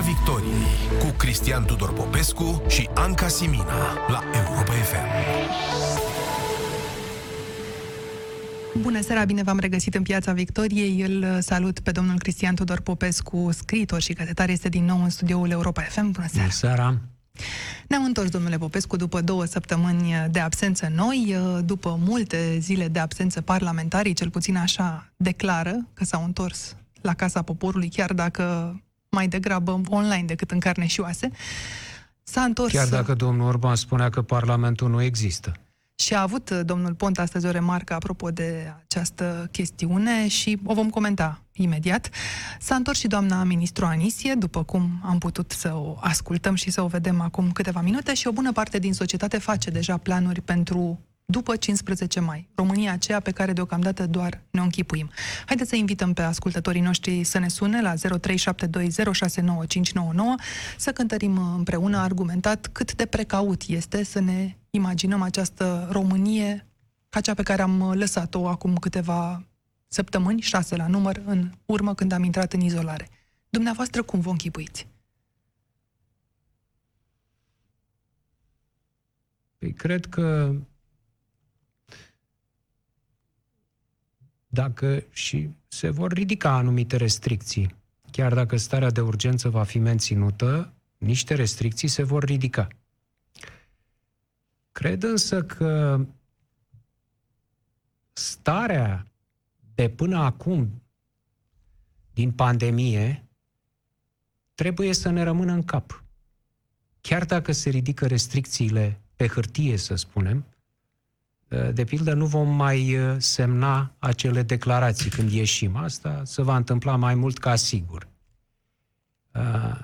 Piața Victoriei cu Cristian Tudor Popescu și Anca Simina la Europa FM. Bună seara, bine v-am regăsit în Piața Victoriei. Îl salut pe domnul Cristian Tudor Popescu, scriitor și gazetar, este din nou în studioul Europa FM. Bună seara! Bună seara! Ne-am întors, domnule Popescu, după două săptămâni de absență noi, după multe zile de absență parlamentarii, cel puțin așa declară că s-au întors la Casa Poporului, chiar dacă mai degrabă online decât în carne și oase. S-a întors... Chiar dacă domnul Orban spunea că Parlamentul nu există. Și a avut domnul Pont astăzi o remarcă apropo de această chestiune și o vom comenta imediat. S-a întors și doamna ministru Anisie, după cum am putut să o ascultăm și să o vedem acum câteva minute și o bună parte din societate face deja planuri pentru după 15 mai. România aceea pe care deocamdată doar ne închipuim. Haideți să invităm pe ascultătorii noștri să ne sune la 0372069599 să cântărim împreună argumentat cât de precaut este să ne imaginăm această Românie ca cea pe care am lăsat-o acum câteva săptămâni, șase la număr, în urmă când am intrat în izolare. Dumneavoastră cum vă închipuiți? Păi cred că dacă și se vor ridica anumite restricții, chiar dacă starea de urgență va fi menținută, niște restricții se vor ridica. Cred însă că starea de până acum din pandemie trebuie să ne rămână în cap. Chiar dacă se ridică restricțiile pe hârtie, să spunem, de pildă, nu vom mai uh, semna acele declarații când ieșim. Asta se va întâmpla mai mult ca sigur. Uh,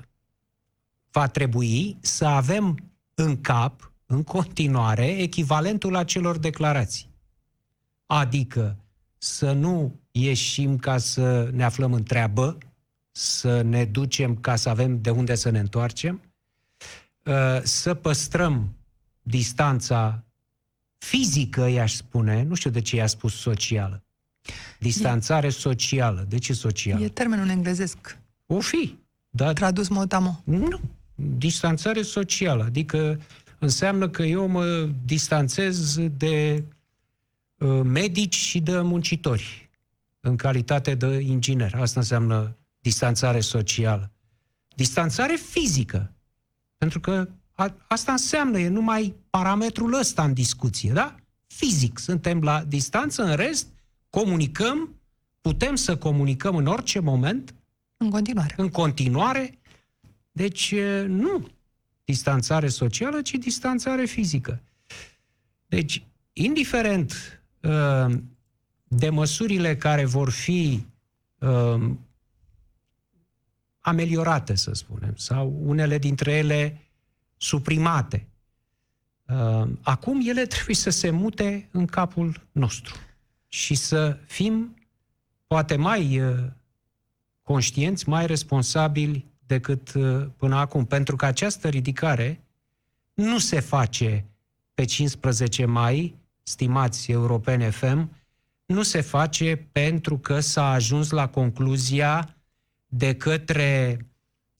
va trebui să avem în cap, în continuare, echivalentul acelor declarații. Adică să nu ieșim ca să ne aflăm în treabă, să ne ducem ca să avem de unde să ne întoarcem, uh, să păstrăm distanța fizică, i-aș spune, nu știu de ce i-a spus socială. Distanțare e, socială. De ce socială? E termenul englezesc. O fi. Dar, Tradus motamo. Nu. Distanțare socială. Adică înseamnă că eu mă distanțez de uh, medici și de muncitori în calitate de inginer. Asta înseamnă distanțare socială. Distanțare fizică. Pentru că a, asta înseamnă, e numai parametrul ăsta în discuție, da? Fizic, suntem la distanță, în rest, comunicăm, putem să comunicăm în orice moment. În continuare. În continuare. Deci, nu distanțare socială, ci distanțare fizică. Deci, indiferent de măsurile care vor fi ameliorate, să spunem, sau unele dintre ele suprimate. Uh, acum ele trebuie să se mute în capul nostru și să fim poate mai uh, conștienți, mai responsabili decât uh, până acum. Pentru că această ridicare nu se face pe 15 mai, stimați europene FM, nu se face pentru că s-a ajuns la concluzia de către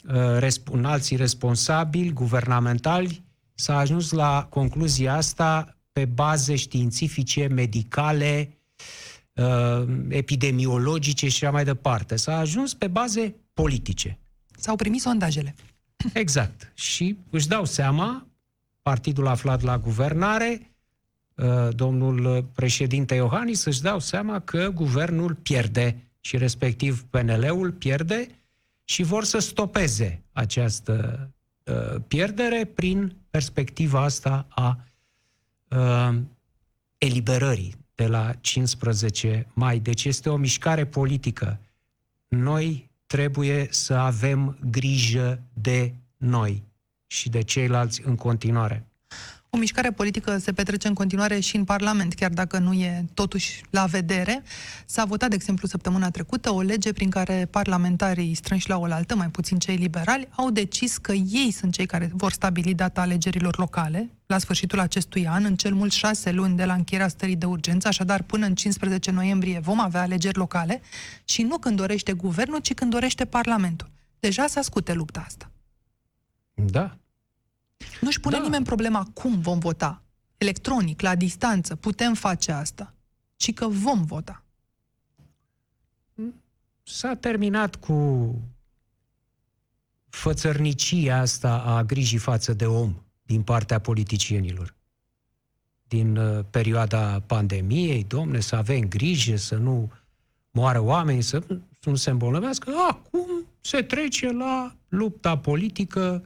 uh, alții responsabili, guvernamentali, s-a ajuns la concluzia asta pe baze științifice, medicale, uh, epidemiologice și așa mai departe. S-a ajuns pe baze politice. S-au primit sondajele. Exact. Și își dau seama, partidul aflat la guvernare, uh, domnul președinte Iohannis își dau seama că guvernul pierde și respectiv PNL-ul pierde și vor să stopeze această uh, pierdere prin perspectiva asta a uh, eliberării de la 15 mai. Deci este o mișcare politică. Noi trebuie să avem grijă de noi și de ceilalți în continuare. O mișcare politică se petrece în continuare și în Parlament, chiar dacă nu e totuși la vedere. S-a votat, de exemplu, săptămâna trecută o lege prin care parlamentarii strânși la oaltă, mai puțin cei liberali, au decis că ei sunt cei care vor stabili data alegerilor locale la sfârșitul acestui an, în cel mult șase luni de la încheierea stării de urgență, așadar până în 15 noiembrie vom avea alegeri locale și nu când dorește guvernul, ci când dorește Parlamentul. Deja s-a scute lupta asta. Da. Nu-și pune Da. nimeni problema cum vom vota. Electronic, la distanță, putem face asta. Ci că vom vota. S-a terminat cu fățărnicia asta a grijii față de om din partea politicienilor. Din uh, perioada pandemiei, domne, să avem grijă să nu moară oameni, să nu se îmbolnăvească. Acum se trece la lupta politică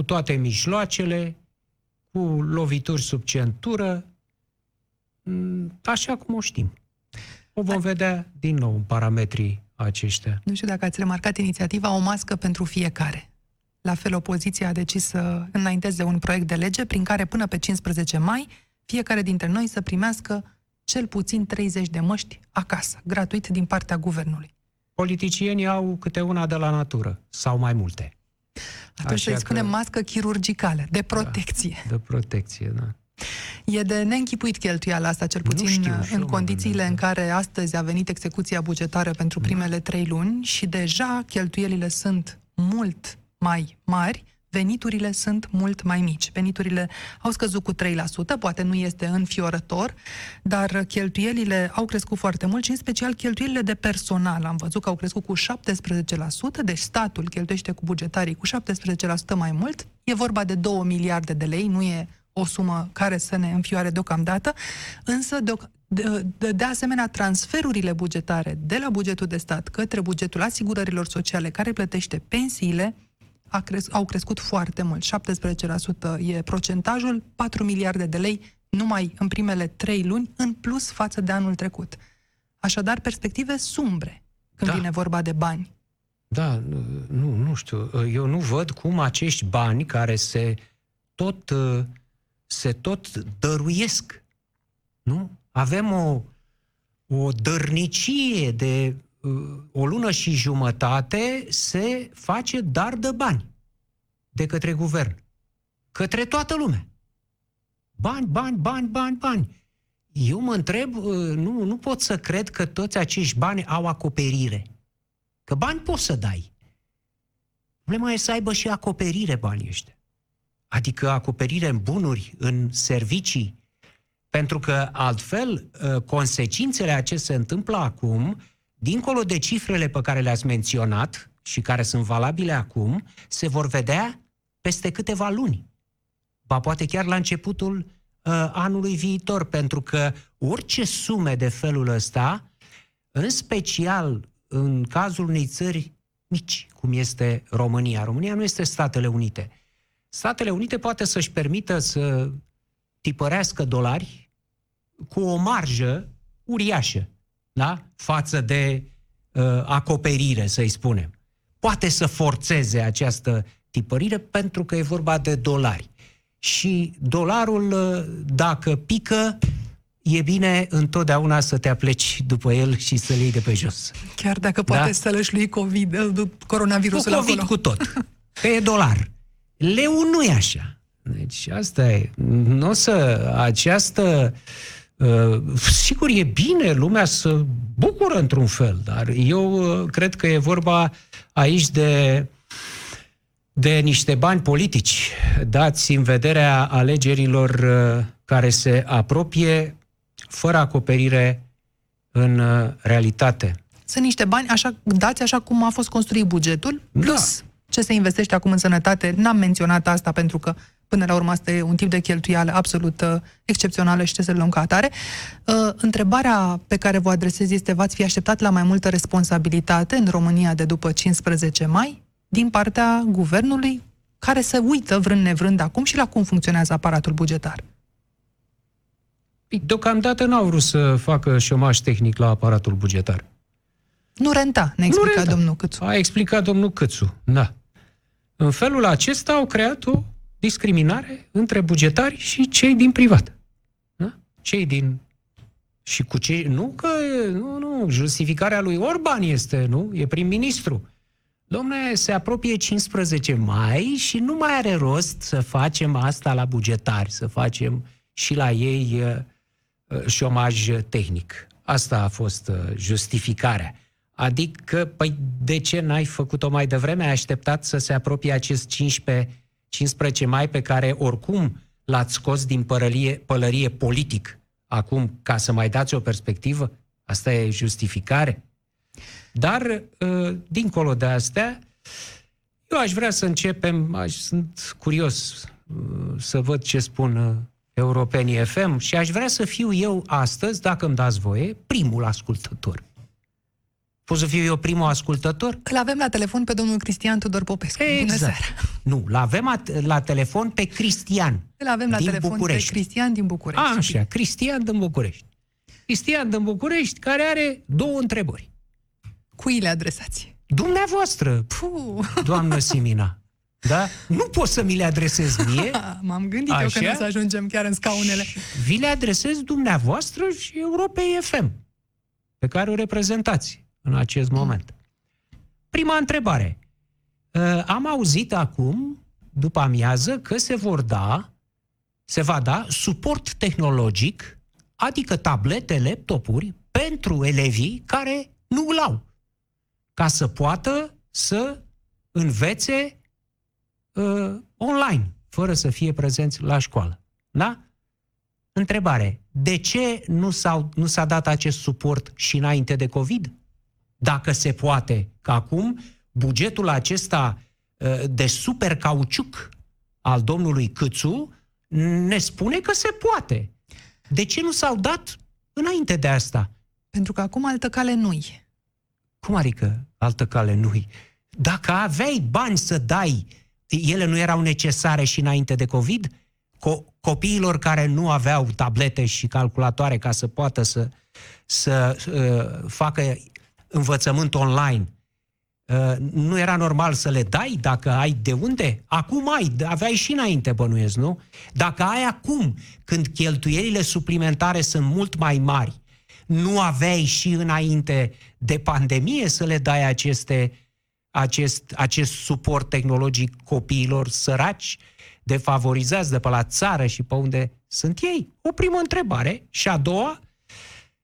cu toate mijloacele, cu lovituri sub centură, mm, așa cum o știm. O vom vedea din nou în parametrii aceștia. Nu știu dacă ați remarcat inițiativa O mască pentru fiecare. La fel, opoziția a decis să înainteze un proiect de lege prin care până pe 15 mai fiecare dintre noi să primească cel puțin 30 de măști acasă, gratuit din partea guvernului. Politicienii au câte una de la natură, sau mai multe, Atunci Așa să-i spunem că- mască chirurgicală, de protecție. de protecție. Da. E de neînchipuit cheltuiala asta, cel Nu puțin știu, și eu în mă condițiile gândesc, în da. care astăzi a venit execuția bugetară pentru primele trei luni și deja cheltuielile sunt mult mai mari, veniturile sunt mult mai mici. Veniturile au scăzut cu 3%, poate nu este înfiorător, dar cheltuielile au crescut foarte mult și în special cheltuielile de personal. Am văzut că au crescut cu 17%, deci statul cheltuiește cu bugetarii cu 17% mai mult. E vorba de 2 miliarde de lei, nu e o sumă care să ne înfioare deocamdată, însă deoc- de, de, de asemenea transferurile bugetare de la bugetul de stat către bugetul asigurărilor sociale care plătește pensiile a cres- au crescut foarte mult. 17% e procentajul, 4 miliarde de lei numai în primele trei luni, în plus față de anul trecut. Așadar, perspective sumbre când Da. vine vorba de bani. Da, nu, nu știu. Eu nu văd cum acești bani care se tot, uh, se tot dăruiesc. Nu? Avem o, o dărnicie de uh, o lună și jumătate se face dar de bani de către guvern. Către toată lumea. Bani, bani, bani, bani, bani. Eu mă întreb, uh, nu, nu pot să cred că toți acești bani au acoperire. Că bani poți să dai. Problema e să aibă și acoperire banii ăștia. Adică acoperire în bunuri, în servicii. Pentru că altfel, ă, consecințele a ce se întâmplă acum, dincolo de cifrele pe care le-ați menționat și care sunt valabile acum, se vor vedea peste câteva luni. Ba poate chiar la începutul uh, anului viitor, pentru că orice sume de felul ăsta, în special în cazul unei țări mici, cum este România. România nu este Statele Unite. Statele Unite poate să-și permită să tipărească dolari cu o marjă uriașă, da? față de uh, acoperire, să-i spunem. Poate să forțeze această tipărire pentru că e vorba de dolari. Și dolarul, uh, dacă pică, e bine întotdeauna să te apleci după el și să-l iei de pe jos. Chiar dacă poate Da. să lășlui COVID, uh, coronavirusul Cu COVID acolo. cu tot. Că e dolar. Leu nu e așa. Deci asta e. Nu o să... Această... Uh, sigur, e bine lumea să bucură într-un fel, dar eu uh, cred că e vorba aici de de niște bani politici dați în vederea alegerilor uh, care se apropie fără acoperire în uh, realitate. Sunt niște bani așa, dați așa cum a fost construit bugetul, Da. plus ce se investește acum în sănătate. N-am menționat asta pentru că până la urmă asta e un tip de cheltuială absolut uh, excepțională și ce să-l luăm ca atare. Uh, întrebarea pe care vă adresez este, v-ați fi așteptat la mai multă responsabilitate în România de după 15 mai din partea guvernului care se uită vrând nevrând acum și la cum funcționează aparatul bugetar. Deocamdată n-au vrut să facă șomaj tehnic la aparatul bugetar. Nu renta, ne explica renta. domnul Câțu. A explicat domnul Câțu, da. În felul acesta au creat o discriminare între bugetari și cei din privat. Da? Cei din... Și cu cei... Nu că... Nu, nu, justificarea lui Orban este, nu? E prim-ministru. Domne, se apropie 15 mai și nu mai are rost să facem asta la bugetari, să facem și la ei uh, uh, șomaj tehnic. Asta a fost uh, justificarea. Adică, păi de ce n-ai făcut-o mai devreme? Ai așteptat să se apropie acest 15, 15 mai pe care oricum l-ați scos din părălie, pălărie politic acum ca să mai dați o perspectivă? Asta e justificare? Dar, uh, dincolo de astea, eu aș vrea să începem, aș, sunt curios uh, să văd ce spun uh, europenii FM și aș vrea să fiu eu astăzi, dacă îmi dați voie, primul ascultător. Pot să fiu eu primul ascultător? Îl avem la telefon pe domnul Cristian Tudor Popescu. Exact. Bună seara! Nu, l avem la telefon pe Cristian. Îl avem la din telefon București. pe Cristian din București. A, așa, Cristian din București. Cristian din București, care are două întrebări. Cui le adresați? Dumneavoastră, Puh. doamnă Simina. Da? Nu pot să mi le adresez mie. M-am gândit Așa? eu că nu o să ajungem chiar în scaunele. Vi le adresez dumneavoastră și Europei FM, pe care o reprezentați în acest moment. Prima întrebare. Uh, am auzit acum, după amiază, că se vor da, se va da suport tehnologic, adică tablete, laptopuri, pentru elevii care nu îl au, ca să poată să învețe uh, online, fără să fie prezenți la școală. Da? Întrebare. De ce nu, s-au, nu s-a dat acest suport și înainte de COVID? Dacă se poate, că acum bugetul acesta uh, de super cauciuc al domnului Câțu ne spune că se poate. De ce nu s-au dat înainte de asta? Pentru că acum altă cale nu-i. Cum adică altă cale nu-i? Dacă aveai bani să dai ele nu erau necesare și înainte de COVID? Co- copiilor care nu aveau tablete și calculatoare ca să poată să, să uh, facă învățământ online, uh, nu era normal să le dai dacă ai de unde? Acum ai, aveai și înainte bănuiesc, nu? Dacă ai acum, când cheltuielile suplimentare sunt mult mai mari, nu aveai și înainte de pandemie să le dai aceste acest, acest suport tehnologic copiilor săraci, defavorizați de pe la țară și pe unde sunt ei? O primă întrebare. Și a doua,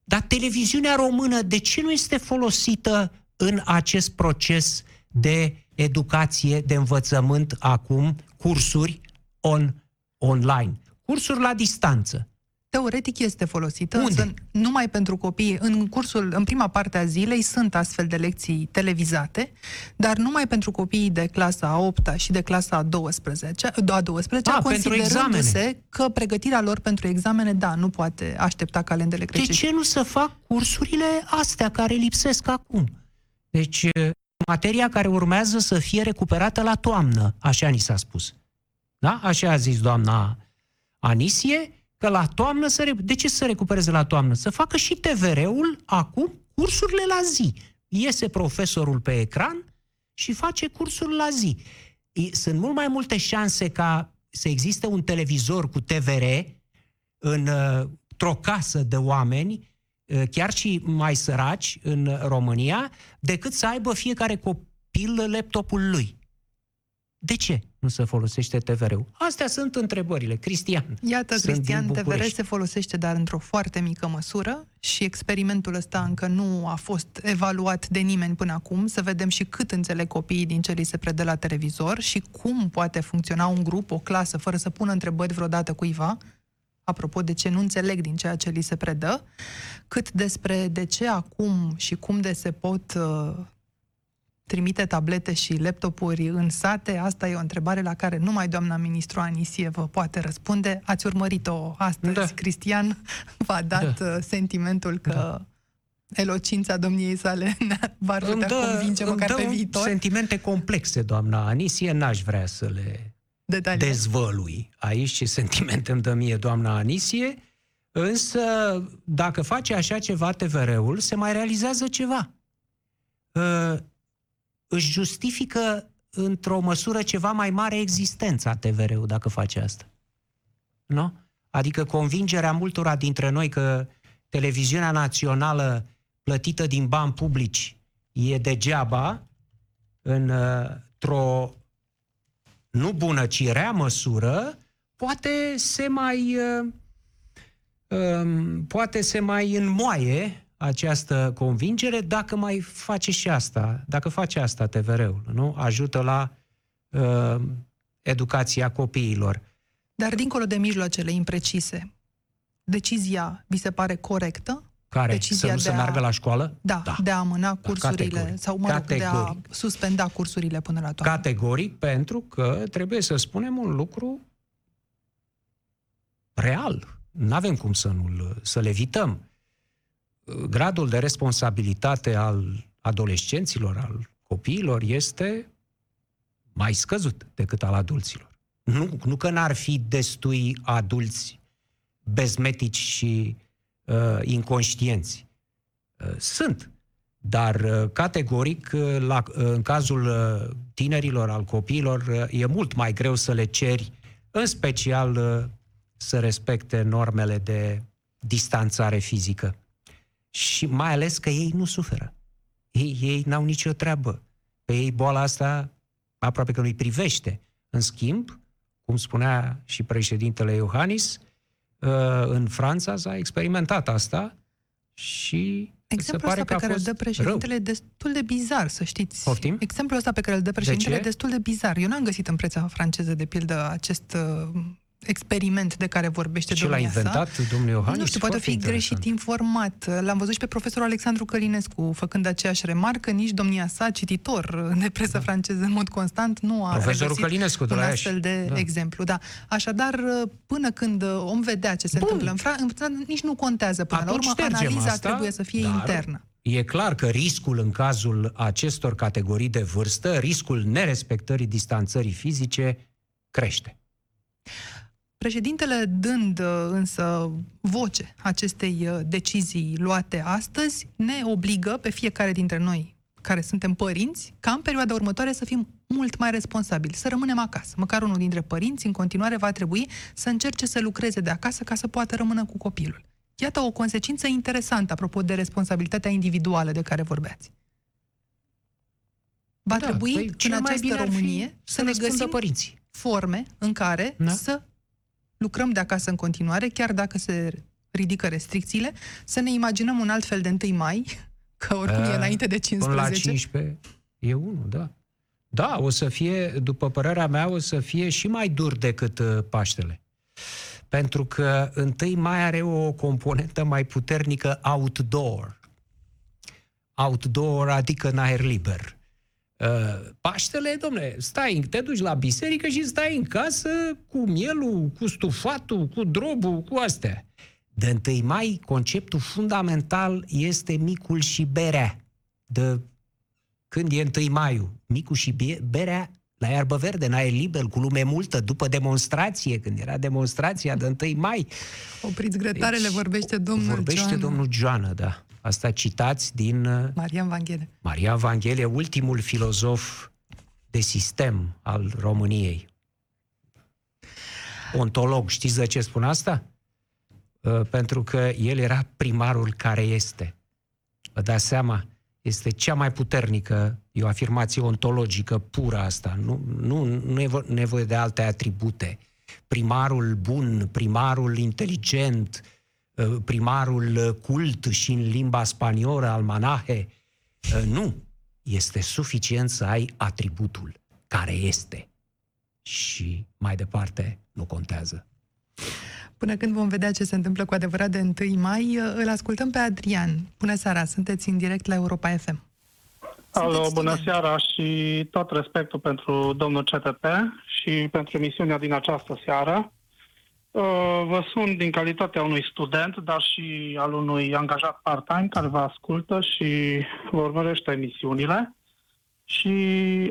dar televiziunea română de ce nu este folosită în acest proces de educație, de învățământ acum, cursuri on, online, cursuri la distanță? Teoretic este folosită, Unde? însă numai pentru copii. În cursul, în prima parte a zilei sunt astfel de lecții televizate, dar numai pentru copiii de clasa a 8 și de clasa a 12, a 12 A, considerându-se că pregătirea lor pentru examene, da, nu poate aștepta calendele creștine. De ce nu să fac cursurile astea care lipsesc acum? Deci, materia care urmează să fie recuperată la toamnă, așa ni s-a spus. Da? Așa a zis doamna Anisie, că la toamnă să... De ce să recupereze la toamnă? Să facă și TVR-ul acum cursurile la zi. Iese profesorul pe ecran și face cursul la zi. Sunt mult mai multe șanse ca să existe un televizor cu TVR în, într-o casă de oameni, chiar și mai săraci în România, decât să aibă fiecare copil laptopul lui. De ce nu se folosește TVR-ul? Astea sunt întrebările. Cristian. Iată, Cristian, TVR se folosește, dar într-o foarte mică măsură și experimentul ăsta încă nu a fost evaluat de nimeni până acum, să vedem și cât înțeleg copiii din ce li se predă la televizor și cum poate funcționa un grup, o clasă, fără să pună întrebări vreodată cuiva, apropo de ce nu înțeleg din ceea ce li se predă, cât despre de ce acum și cum de se pot uh, trimite tablete și laptopuri în sate? Asta e o întrebare la care numai doamna ministru Anisie vă poate răspunde. Ați urmărit-o astăzi, da. Cristian v-a dat da. Uh, sentimentul că da. elocința domniei sale va putea dă, convinge măcar pe viitor. sentimente complexe, doamna Anisie, n-aș vrea să le Detalii. dezvălui aici ce sentimente îmi dă mie doamna Anisie, însă dacă face așa ceva TVR-ul, se mai realizează ceva. Uh, își justifică într-o măsură ceva mai mare existența TVR-ul dacă face asta. Nu? Adică convingerea multora dintre noi că televiziunea națională plătită din bani publici e degeaba într-o nu bună, ci rea măsură, poate se mai um, poate se mai înmoaie această convingere dacă mai face și asta, dacă face asta TVR-ul, nu? Ajută la uh, educația copiilor. Dar dincolo de mijloacele imprecise, decizia vi se pare corectă? Care? Decizia să nu se de a- meargă la școală? Da, da. de a amâna cursurile categoric. sau, mă rog, de a Categoric. suspenda cursurile până la toamnă. Categoric, pentru că trebuie să spunem un lucru real. Nu avem cum să nu să-l evităm. Gradul de responsabilitate al adolescenților, al copiilor, este mai scăzut decât al adulților. Nu, nu că n-ar fi destui adulți bezmetici și uh, inconștienți. Uh, sunt. Dar uh, categoric, uh, la, uh, în cazul uh, tinerilor, al copiilor, uh, e mult mai greu să le ceri, în special uh, să respecte normele de distanțare fizică. Și mai ales că ei nu suferă. Ei, ei n-au nicio treabă. Pe ei boala asta aproape că nu-i privește. În schimb, cum spunea și președintele Iohannis, uh, în Franța s-a experimentat asta și Exemplul se pare ăsta că pe a care îl fost dă președintele rău. e destul de bizar, să știți. Poftim? Exemplul ăsta pe care îl dă președintele ce? e destul de bizar. Eu n-am găsit în preța franceză, de pildă, acest uh, experiment de care vorbește Ce l-a domnia sa. inventat domnul Iohannis? Nu știu, poate fi Foarte greșit interesant. informat. L-am văzut și pe profesorul Alexandru Călinescu făcând aceeași remarcă, nici domnia sa, cititor de presă franceză în mod constant, nu a Da. Profesorul regăsit Călinescu de un la astfel Iași. de Da. exemplu. Da. Așadar, până când om vedea ce se Bun. întâmplă în Franța, nici nu contează până Atunci la urmă, ștergem analiza asta, trebuie să fie dar internă. E clar că riscul în cazul acestor categorii de vârstă, riscul nerespectării distanțării fizice, crește. Președintele, dând uh, însă voce acestei uh, decizii luate astăzi, ne obligă pe fiecare dintre noi care suntem părinți, ca în perioada următoare să fim mult mai responsabili, să rămânem acasă. Măcar unul dintre părinți în continuare va trebui să încerce să lucreze de acasă ca să poată rămână cu copilul. Iată o consecință interesantă apropo de responsabilitatea individuală de care vorbeați. Va Da, trebui păi, în cel mai această bine ar fi Românie să să ne răspundă găsim părinții. forme în care Da. să lucrăm de acasă în continuare, chiar dacă se ridică restricțiile, să ne imaginăm un alt fel de 1 mai, că oricum e A, înainte de Până la 15. 15 e unul, da. Da, o să fie, după părerea mea, o să fie și mai dur decât uh, Paștele. Pentru că întâi mai are o componentă mai puternică outdoor. Outdoor, adică în aer liber. Uh, Paștele, domne, stai, te duci la biserică și stai în casă cu mielul, cu stufatul, cu drobul, cu astea. De întâi mai, conceptul fundamental este micul și berea. De când e întâi maiu, micul și bie- berea la iarbă verde, în aer liber, cu lume multă, după demonstrație, când era demonstrația de 1 mai. Opriți grătarele, Deci, vorbește domnul Vorbește Joan domnul Joană, da. Asta citați din uh, Marian Vanghele. Maria Vanghelie, ultimul filozof de sistem al României. Ontolog, știți de ce spun asta? Uh, Pentru că el era primarul care este. Vă dați seama? Este cea mai puternică, e o afirmație ontologică pură asta. Nu, nu, nu e vo- nevoie de alte atribute. Primarul bun, primarul inteligent, uh, primarul uh, cult și în limba spaniolă, almanahe, Uh, Nu. Este suficient să ai atributul care este. Și mai departe nu contează. Până când vom vedea ce se întâmplă cu adevărat de 1 mai, îl ascultăm pe Adrian. Bună seara, sunteți în direct la Europa FM. Alo, Sunteți bună student. seara și tot respectul pentru domnul CTP și pentru emisiunea din această seară. Uh, Vă sun din calitatea unui student, dar și al unui angajat part-time care vă ascultă și vă urmărește emisiunile. Și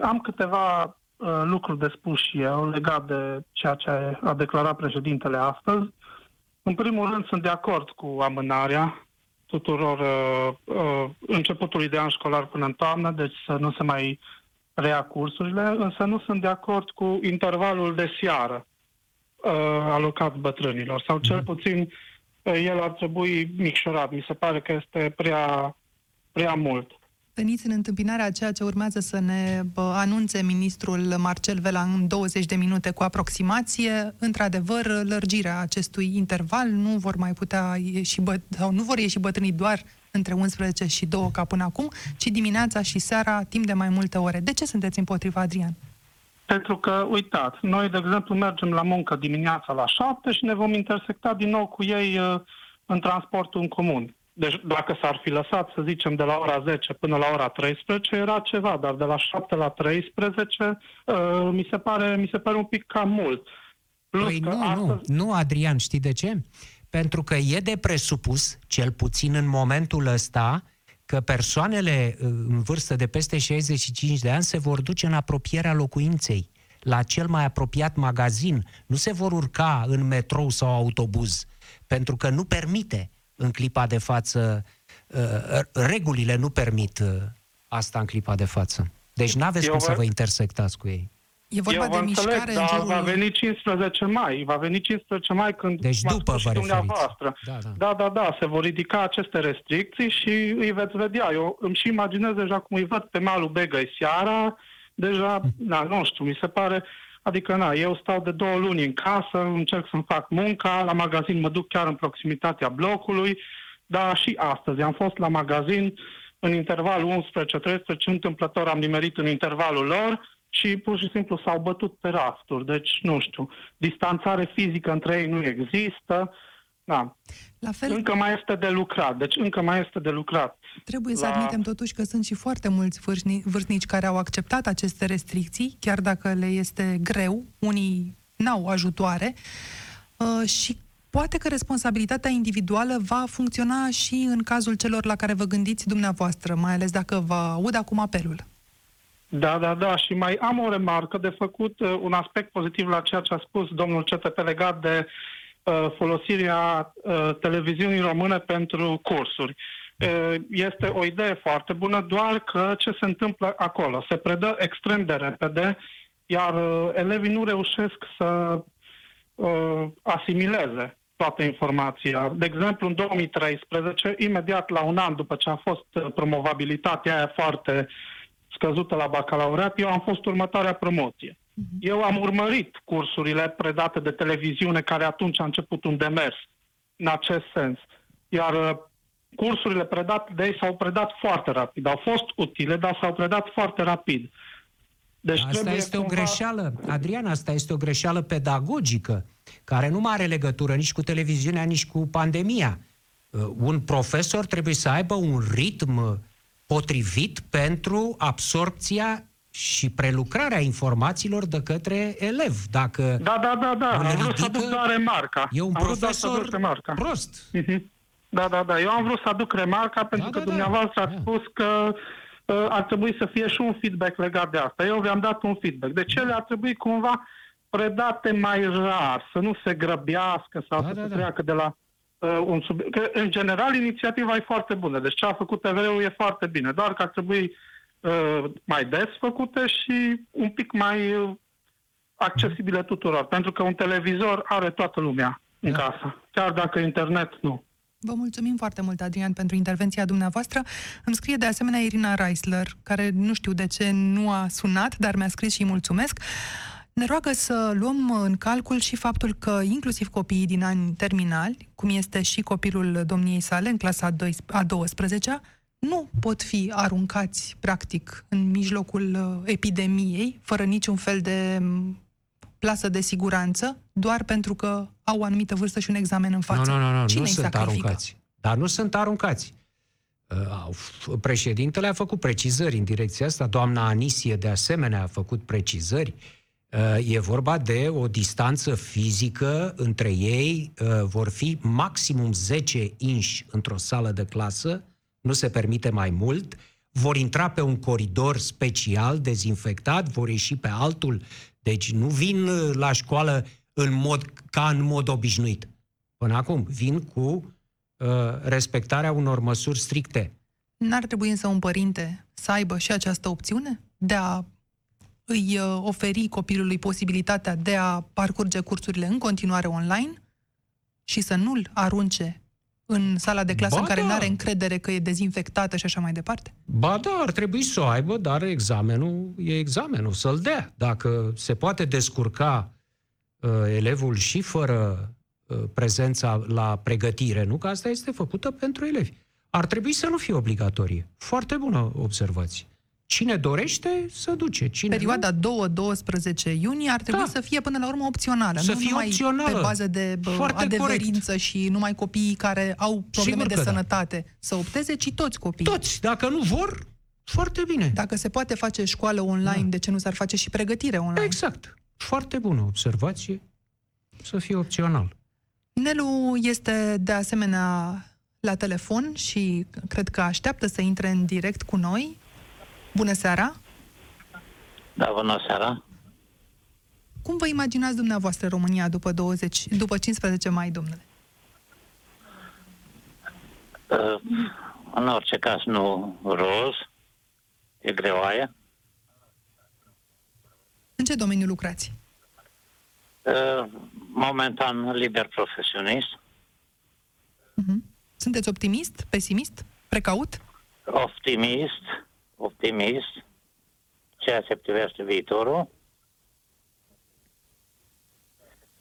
am câteva uh, lucruri de spus și eu legat de ceea ce a declarat președintele astăzi. În primul rând, sunt de acord cu amânarea tuturor uh, uh, începutului de an școlar până în toamnă, deci să nu se mai rea cursurile, însă nu sunt de acord cu intervalul de seară uh, alocat bătrânilor, sau cel puțin uh, el ar trebui micșorat. Mi se pare că este prea, prea mult. Veniți în întâmpinarea a ceea ce urmează să ne bă, anunțe ministrul Marcel Vela în 20 de minute cu aproximație. Într-adevăr, lărgirea acestui interval nu vor mai putea ieși bă- sau nu vor ieși bătrânii doar între 11 și 2 ca până acum, ci dimineața și seara timp de mai multe ore. De ce sunteți împotriva, Adrian? Pentru că, uitați, noi, de exemplu, mergem la muncă dimineața la 7 și ne vom intersecta din nou cu ei uh, în transportul în comun. Deci dacă s-ar fi lăsat, să zicem, de la ora 10 până la ora 13, era ceva, dar de la 7 la 13 uh, mi, se pare, mi se pare un pic cam mult. Plus păi nu, astăzi... nu, nu, Adrian, știi de ce? Pentru că e de presupus, cel puțin în momentul ăsta, că persoanele uh, în vârstă de peste 65 de ani se vor duce în apropierea locuinței, la cel mai apropiat magazin. Nu se vor urca în metrou sau autobuz, pentru că nu permite în clipa de față, uh, regulile nu permit uh, asta în clipa de față. Deci nu aveți cum vă... să vă intersectați cu ei. E vorba Eu de mișcare înțeleg, în jurul... va veni 15 mai. Va veni 15 mai când deci după vă dumneavoastră. Da da. da, da, da. Se vor ridica aceste restricții și îi veți vedea. Eu îmi și imaginez deja cum îi văd pe malul Begăi seara. Deja, hm. da, nu știu, mi se pare... Adică, na, eu stau de două luni în casă, încerc să-mi fac munca, la magazin mă duc chiar în proximitatea blocului, dar și astăzi am fost la magazin în intervalul 11-13, întâmplător am nimerit în intervalul lor, și pur și simplu s-au bătut pe rafturi. Deci, nu știu, distanțare fizică între ei nu există. Da. La fel... Încă mai este de lucrat, deci încă mai este de lucrat. Trebuie să admitem totuși că sunt și foarte mulți vârstnici care au acceptat aceste restricții, chiar dacă le este greu, unii n-au ajutoare uh, și poate că responsabilitatea individuală va funcționa și în cazul celor la care vă gândiți dumneavoastră, mai ales dacă vă aud acum apelul. Da, da, da. Și mai am o remarcă de făcut, uh, un aspect pozitiv la ceea ce a spus domnul CTP legat de uh, folosirea uh, televiziunii române pentru cursuri. Uh, este o idee foarte bună, doar că ce se întâmplă acolo? Se predă extrem de repede, iar uh, elevii nu reușesc să uh, asimileze toată informația. De exemplu, în 2013, imediat la un an după ce a fost uh, promovabilitatea aia foarte scăzută la bacalaureat, eu am fost următoarea promoție. Mhm. Eu am urmărit cursurile predate de televiziune care atunci a început un demers în acest sens. Iar uh, cursurile predate de ei s-au predat foarte rapid. Au fost utile, dar s-au predat foarte rapid. Deci asta este cumva... o greșeală, Adrian, asta este o greșeală pedagogică, care nu are legătură nici cu televiziunea, nici cu pandemia. Uh, un profesor trebuie să aibă un ritm potrivit pentru absorpția și prelucrarea informațiilor de către elev. Dacă da, da, da, da. Am vrut să aduc doar remarca. E un am profesor remarca. prost. Uh-huh. Da, da, da. Eu am vrut să aduc remarca pentru da, că da, da. dumneavoastră da. ați spus că uh, ar trebui să fie și un feedback legat de asta. Eu vi-am dat un feedback. Deci ele ar trebui cumva predate mai rar, să nu se grăbească sau da, să da, se da. treacă de la uh, un subiect. Că, în general, inițiativa e foarte bună. Deci ce a făcut TVR-ul e foarte bine. Doar că ar trebui uh, mai des făcute și un pic mai uh, accesibile tuturor. Pentru că un televizor are toată lumea în da. casă. Chiar dacă internet nu. Vă mulțumim foarte mult, Adrian, pentru intervenția dumneavoastră. Îmi scrie de asemenea Irina Reisler, care nu știu de ce nu a sunat, dar mi-a scris și îi mulțumesc. Ne roagă să luăm în calcul și faptul că inclusiv copiii din ani terminali, cum este și copilul domniei sale în clasa a 12 nu pot fi aruncați, practic, în mijlocul uh, epidemiei, fără niciun fel de mm, plasă de siguranță, doar pentru că au o anumită vârstă și un examen în față. Nu, nu, nu, nu, Cine nu sunt sacrifică? aruncați. Dar nu sunt aruncați. Uh, președintele a făcut precizări în direcția asta, doamna Anisie de asemenea a făcut precizări. Uh, e vorba de o distanță fizică între ei, uh, vor fi maximum 10 inși într-o sală de clasă, nu se permite mai mult, vor intra pe un coridor special dezinfectat, vor ieși pe altul, deci nu vin uh, la școală în mod, ca în mod obișnuit. Până acum, vin cu uh, respectarea unor măsuri stricte. N-ar trebui însă un părinte să aibă și această opțiune de a îi uh, oferi copilului posibilitatea de a parcurge cursurile în continuare online și să nu-l arunce în sala de clasă ba în care da. nu are încredere că e dezinfectată și așa mai departe? Ba da, ar trebui să o aibă, dar examenul e examenul, să-l dea. Dacă se poate descurca uh, elevul și fără uh, prezența la pregătire, nu? Că asta este făcută pentru elevi. ar trebui să nu fie obligatorie. Foarte bună observație. Cine dorește, să duce. Cine Perioada 2-12 iunie ar trebui Da. să fie până la urmă opțională. Să nu fie numai opțională. pe bază de bă, Foarte adeverință și numai copiii care au probleme Sigur de că da. sănătate să opteze, ci toți copiii. nu. Toți, dacă nu vor, foarte bine. Dacă se poate face școală online, Da. de ce nu s-ar face și pregătire online? Exact. Foarte bună observație. Să fie opțional. Nelu este de asemenea la telefon și cred că așteaptă să intre în direct cu noi. Bună seara! Da, bună seara. Cum vă imaginați dumneavoastră România după, 20, după 15 mai, domnule? Uh, În orice caz nu roz, e greoaie. În ce domeniu lucrați? Uh, Momentan liber profesionist, Mhm. Sunteți optimist, pesimist, precaut? optimist, optimist, ceea ce privește viitorul.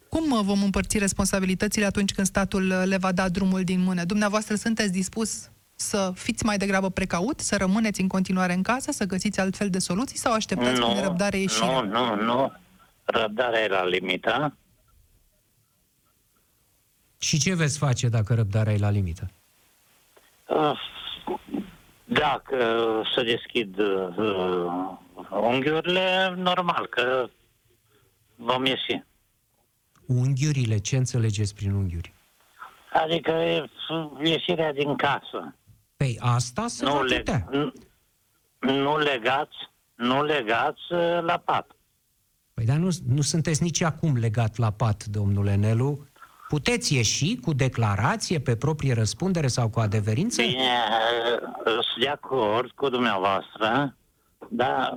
Cum uh, vom împărți responsabilitățile atunci când statul uh, le va da drumul din mână? Dumneavoastră sunteți dispus să fiți mai degrabă precaut, să rămâneți în continuare în casă, să găsiți altfel de soluții sau așteptați cu nerăbdare ieșirea? nu, nu, nu. Răbdarea e la limită. Și ce veți face dacă răbdarea e la limită? Uh, Dacă se deschid uh, unghiurile, normal că vom ieși. Unghiurile, ce înțelegeți prin unghiuri? Adică e ieșirea din casă. Păi asta se va Nu, le, putea. nu, nu legați, nu legați uh, la pat. Păi dar nu, nu sunteți nici acum legat la pat, domnule Nelu. Puteți ieși cu declarație pe proprie răspundere sau cu adeverință? Bine, uh, sunt de acord cu dumneavoastră, dar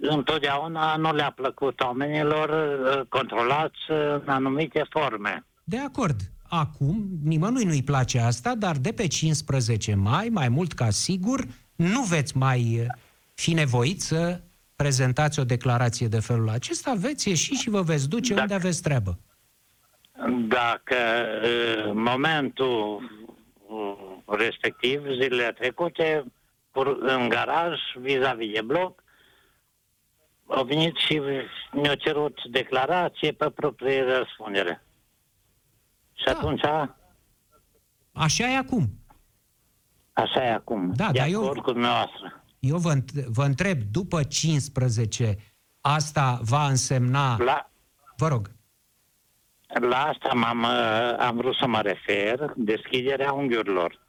întotdeauna nu le-a plăcut oamenilor uh, controlați în anumite forme. De acord. Acum, nimănui nu-i place asta, dar de pe 15 mai, mai mult ca sigur, nu veți mai eh, fi nevoit să prezentați o declarație de felul acesta, veți ieși și vă veți duce Dacă- unde aveți treabă. Dacă uh, momentul uh, respectiv, zilele trecute, pur- în garaj, vis-a-vis de bloc, au venit și mi-au cerut declarație pe proprie răspundere. Și Da. atunci, Așa e acum. așa e acum. Da, de dar eu- acord cu dumneavoastră. Eu vă, înt- vă întreb, după 15, asta va însemna... La, Vă rog. La asta m-am, uh, am vrut să mă refer, deschiderea unghiurilor.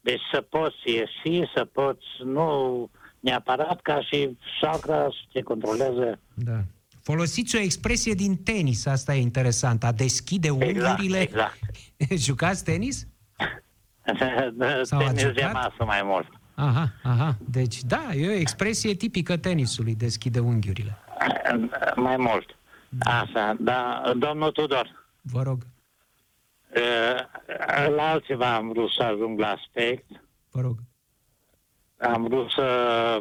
Deci să poți ieși, să poți, nu neapărat ca și sacra să te controleze. Da. Folosiți o expresie din tenis, asta e interesant, a deschide Exact, unghiurile. exact. Jucați tenis? Sau ați Tenis de jucat? masă mai mult. Aha, aha. Deci, da, e o expresie tipică tenisului, deschide unghiurile. Mai mult. Asta, da, domnul Tudor, Vă rog, uh, la altceva am vrut să ajung la aspect. vă rog. Am vrut să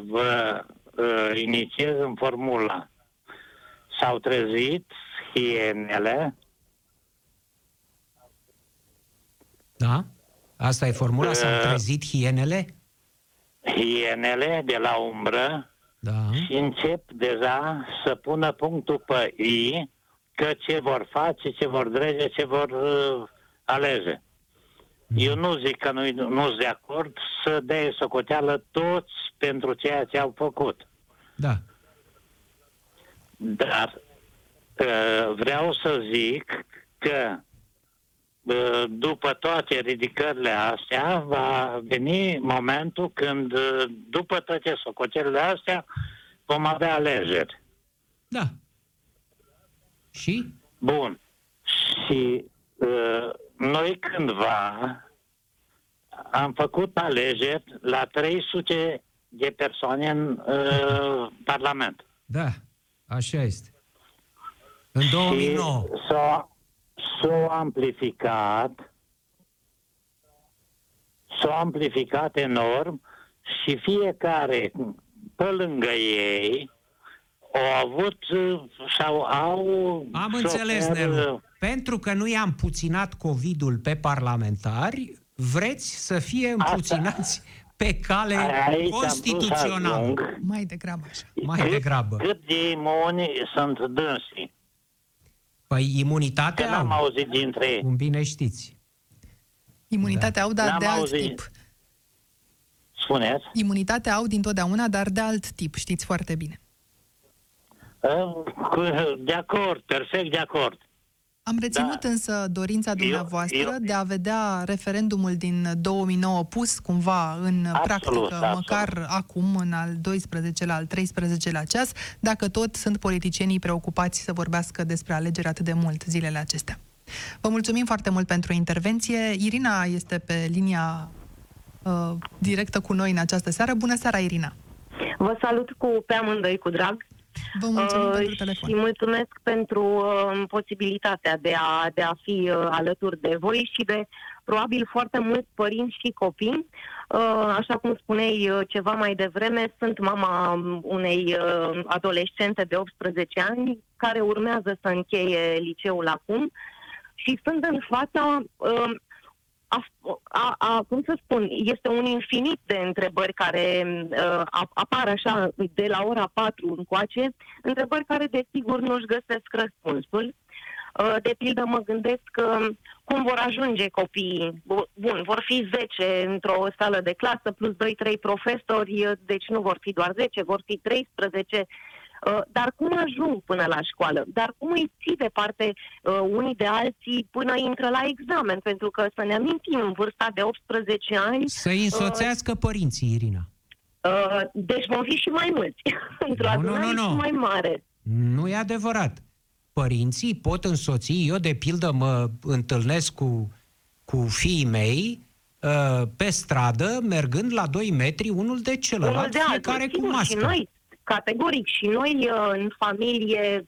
vă uh, inițiez în formula. S-au trezit hienele, Da? Asta e formula? S-au Uh. trezit hienele? hienele de la umbră Da. și încep deja să pună punctul pe I că ce vor face, ce vor drege, ce vor uh, alege. Eu nu zic că nu nu sunt de acord să dea socoteală toți pentru ceea ce au făcut. Da. Dar uh, vreau să zic că uh, după toate ridicările astea va veni momentul când, uh, după toate socotelile astea, vom avea alegeri. Da. Și? Bun. Și uh, noi cândva am făcut alegeri la 300 de persoane în uh, Parlament. Da. Așa este. În 2009. Și s-a, s-a amplificat, s-a amplificat enorm și fiecare pe lângă ei au avut uh, sau au... Am șofer, înțeles, Nelu. Pentru că nu i-am puținat COVID-ul pe parlamentari, vreți să fie împuținați pe cale Aici constituțională. Am vrut să ajung. Mai degrabă așa. Mai cât, degrabă. Cât de imuni sunt dânsii? Păi Că imunitate n-am au, auzit dintre ei. cum bine știți. Imunitatea au, dar N-am de alt auzit. tip. Spuneți? Imunitatea au dintotdeauna, dar de alt tip, știți foarte bine. Cu- De acord, perfect de acord. Am reținut Da. însă dorința Eu- dumneavoastră eu- de a vedea referendumul din 2009 pus cumva în Absolut, practică, absolut. măcar acum, în al 12-lea, al 13-lea ceas, dacă tot sunt politicienii preocupați să vorbească despre alegeri atât de mult zilele acestea. Vă mulțumim foarte mult pentru intervenție. Irina este pe linia uh, directă cu noi în această seară. Bună seara, Irina! Vă salut cu pe amândoi cu drag Vă mulțumim Uh, pentru telefon. și mulțumesc pentru uh, posibilitatea de a, de a fi uh, alături de voi și de probabil foarte mulți părinți și copii. Uh, așa cum spuneai uh, ceva mai devreme, sunt mama unei uh, adolescente de 18 ani care urmează să încheie liceul acum și sunt în fața uh, a, a, a, cum să spun, este un infinit de întrebări care uh, ap- apar așa de la ora 4 încoace, întrebări care desigur nu-și găsesc răspunsul. Uh, de pildă mă gândesc că cum vor ajunge copiii. Bu- Bun, vor fi 10 într-o sală de clasă plus 2-3 profesori, uh, deci nu vor fi doar 10, vor fi 13. Uh, Dar cum ajung până la școală? Dar cum îi ții departe uh, unii de alții până intră la examen? Pentru că să ne amintim, în vârsta de 18 ani, Să-i însoțească părinții, Irina. uh, deci vom fi și mai mulți, într-o Nu, nu, adunare nu, nu. și mai mare. Nu e adevărat. Părinții pot însoți, eu de pildă mă întâlnesc cu, cu fiii mei uh, pe stradă, mergând la 2 metri unul de celălalt, Unul de altul, fiecare cu sigur, mască. Și noi, categoric, și noi uh, în familie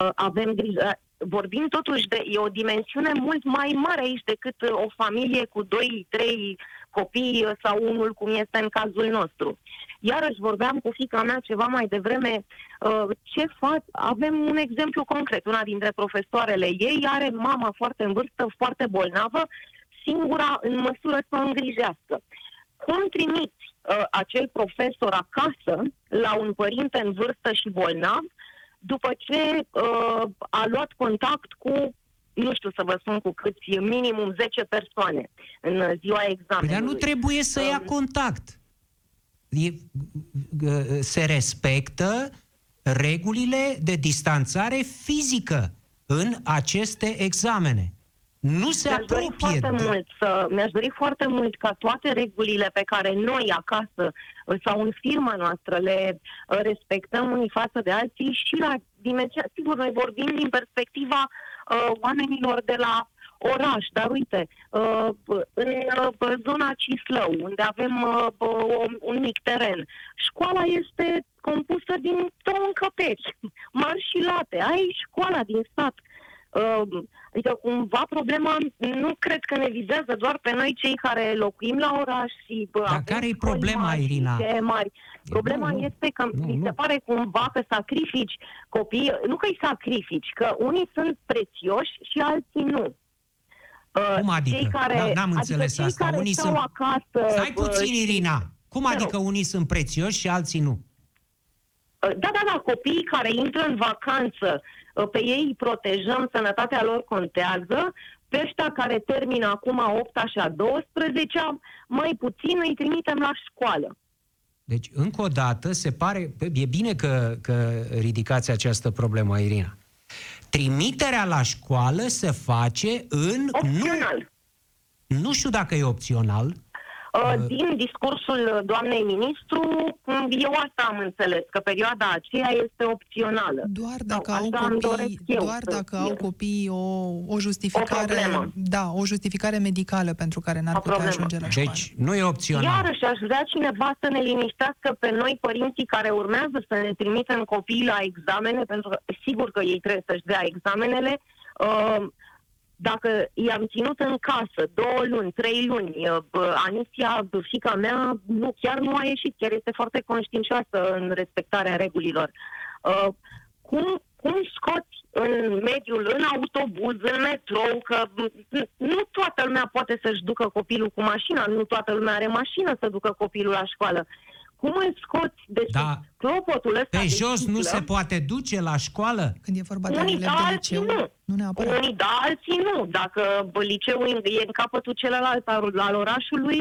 uh, avem grijă. Vorbim totuși de e o dimensiune mult mai mare aici decât uh, o familie cu doi, trei copii uh, sau unul cum este în cazul nostru. Iarăși vorbeam cu fica mea ceva mai devreme uh, ce fac. Avem un exemplu concret. Una dintre profesoarele ei are mama foarte în vârstă, foarte bolnavă, singura în măsură să o îngrijească. Cum trimiți uh, acel profesor acasă la un părinte în vârstă și bolnav după ce uh, a luat contact cu nu știu să vă spun cu câți, minimum 10 persoane în ziua Păi examenului. dar nu trebuie să ia Um, contact. E, g- se respectă regulile de distanțare fizică în aceste examene. Nu se Mi-aș dori apropie. foarte de- mult să, mi-aș dori foarte mult ca toate regulile pe care noi acasă uh, sau în firma noastră le uh, respectăm unii față de alții și la dimensiunea. Sigur, noi vorbim din perspectiva uh, oamenilor de la oraș, dar uite, uh, în uh, zona Cislău, unde avem uh, uh, un mic teren, școala este compusă din două încăperi, mari și late. Ai școala din sat. Uh, Adică cumva problema nu cred că ne vizează doar pe noi cei care locuim la oraș și bă, Dar avem care e școli problema, mari și Irina? șe mari. Problema nu, nu. este că Nu, mi se nu. pare cumva că sacrifici copiii, nu că îi sacrifici, că unii sunt prețioși și alții nu. Uh, Cum adică? Cei care, Da, n-am adică înțeles cei asta. Care Unii stau sunt- acasă, Stai bă, puțin, și- Irina. Cum Te adică rog. unii sunt prețioși și alții nu? Da, da, da, copiii care intră în vacanță, uh, pe ei îi protejăm, sănătatea lor contează, pe ăștia care termină acum a 8 și a 12 mai puțin îi trimitem la școală. Deci, încă o dată, se pare, e bine că, că ridicați această problemă, Irina. Trimiterea la școală se face în... Opțional. Nu, nu știu dacă e opțional. Uh, Din discursul doamnei ministru, m, eu asta am înțeles, că perioada aceea este opțională. Doar dacă Sau au așa îmi doresc copii, eu doar să dacă fie. au copii o, o justificare, problemă. da, o justificare medicală pentru care n-ar O putea problemă. ajunge la școală. Deci, nu e opțional. Iarăși aș vrea cineva să ne liniștească pe noi, părinții care urmează să ne trimitem copiii la examene, pentru că sigur că ei trebuie să-și dea examenele. Uh, dacă i-am ținut în casă două luni, trei luni, uh, bă, Anisia, fica mea, nu, chiar nu a ieșit, chiar este foarte conștiincioasă în respectarea regulilor. Uh, cum, cum scoți în mediul, în autobuz, în metrou, că n- nu toată lumea poate să-și ducă copilul cu mașina, nu toată lumea are mașină să ducă copilul la școală. Cum îl scoți de sub Da. clopotul ăsta Pe de jos nu sticlă? se poate duce la școală? Când e vorba de Unii elevi da, de alții liceu, nu. nu neapărat. Unii da, alții nu. Dacă bă, liceul e în capătul celălalt al, al orașului,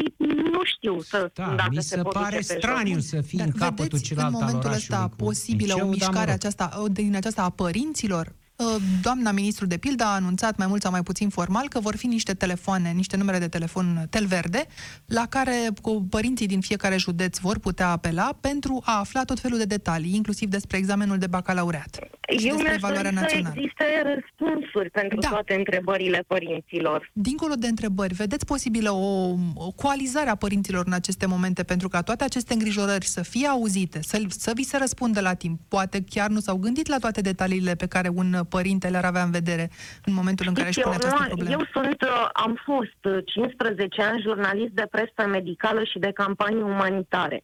nu știu să, Da, dacă mi se, se pot duce pare pe straniu jos. să fii Dar în capătul vedeți celălalt în al momentul orașului. ăsta cu posibilă liceu, o dar mă mișcare rog. aceasta, o- din aceasta a părinților? Uh, Doamna ministru de pildă a anunțat mai mult sau mai puțin formal că vor fi niște telefoane, niște numere de telefon tel verde, la care cu părinții din fiecare județ vor putea apela pentru a afla tot felul de detalii, inclusiv despre examenul de bacalaureat și Eu despre mi-aș evaluarea dori să națională. existe răspunsuri pentru Da. toate întrebările părinților. Dincolo de întrebări, vedeți posibilă o, o coalizare a părinților în aceste momente pentru ca toate aceste îngrijorări să fie auzite, să, să vi se răspundă la timp? Poate chiar nu s-au gândit la toate detaliile pe care un părinte le-ar avea în vedere în momentul în care își Știți, pune eu, această nu- problemă. eu sunt, uh, am fost uh, 15 ani jurnalist de presă medicală și de campanii umanitare.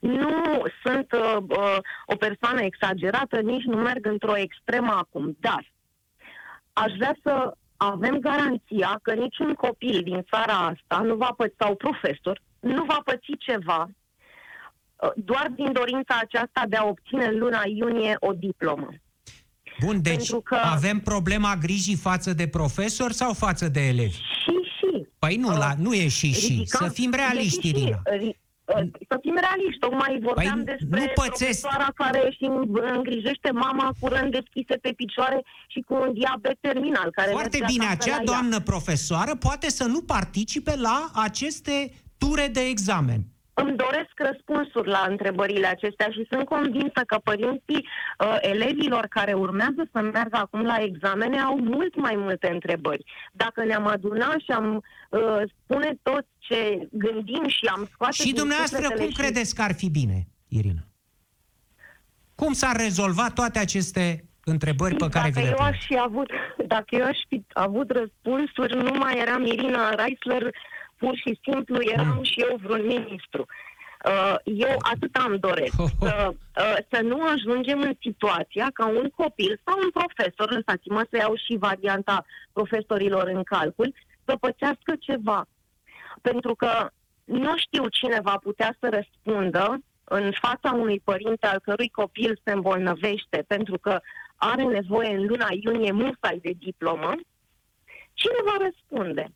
Nu sunt uh, uh, o persoană exagerată, nici nu merg într-o extremă acum, dar aș vrea să avem garanția că niciun copil din țara asta nu va păți, sau profesor, nu va păți ceva uh, doar din dorința aceasta de a obține în luna iunie o diplomă. Bun, deci Pentru că- avem problema grijii față de profesori sau față de elevi? Și, și, Păi nu, la, nu e și și. ridicăm- Să fim realiști, e și și, Irina. ri- uh, Să fim realiști, tocmai vorbeam Păi despre nu pățesc. profesoara care își îngrijește mama cu rând deschise pe picioare și cu un diabet terminal. Care Foarte merge bine, acasă acea la ea. doamnă profesoară poate să nu participe la aceste ture de examen. Îmi doresc răspunsuri la întrebările acestea și sunt convinsă că părinții uh, elevilor care urmează să meargă acum la examene au mult mai multe întrebări. Dacă ne-am adunat și am uh, spune tot ce gândim și am scoate Și din dumneavoastră sufletele cum și- credeți că ar fi bine, Irina? Cum s-ar rezolva toate aceste întrebări pe care vi dacă le eu puneți? aș fi avut, dacă eu aș fi avut răspunsuri, nu mai eram Irina Reisler, pur și simplu eram Mm. și eu vreun ministru. Uh, Eu atât am doresc, să, uh, să nu ajungem în situația ca un copil sau un profesor, lăsați-mă să iau și varianta profesorilor în calcul, să pățească ceva. Pentru că nu știu cine va putea să răspundă în fața unui părinte al cărui copil se îmbolnăvește pentru că are nevoie în luna iunie musai de diplomă, cine va răspunde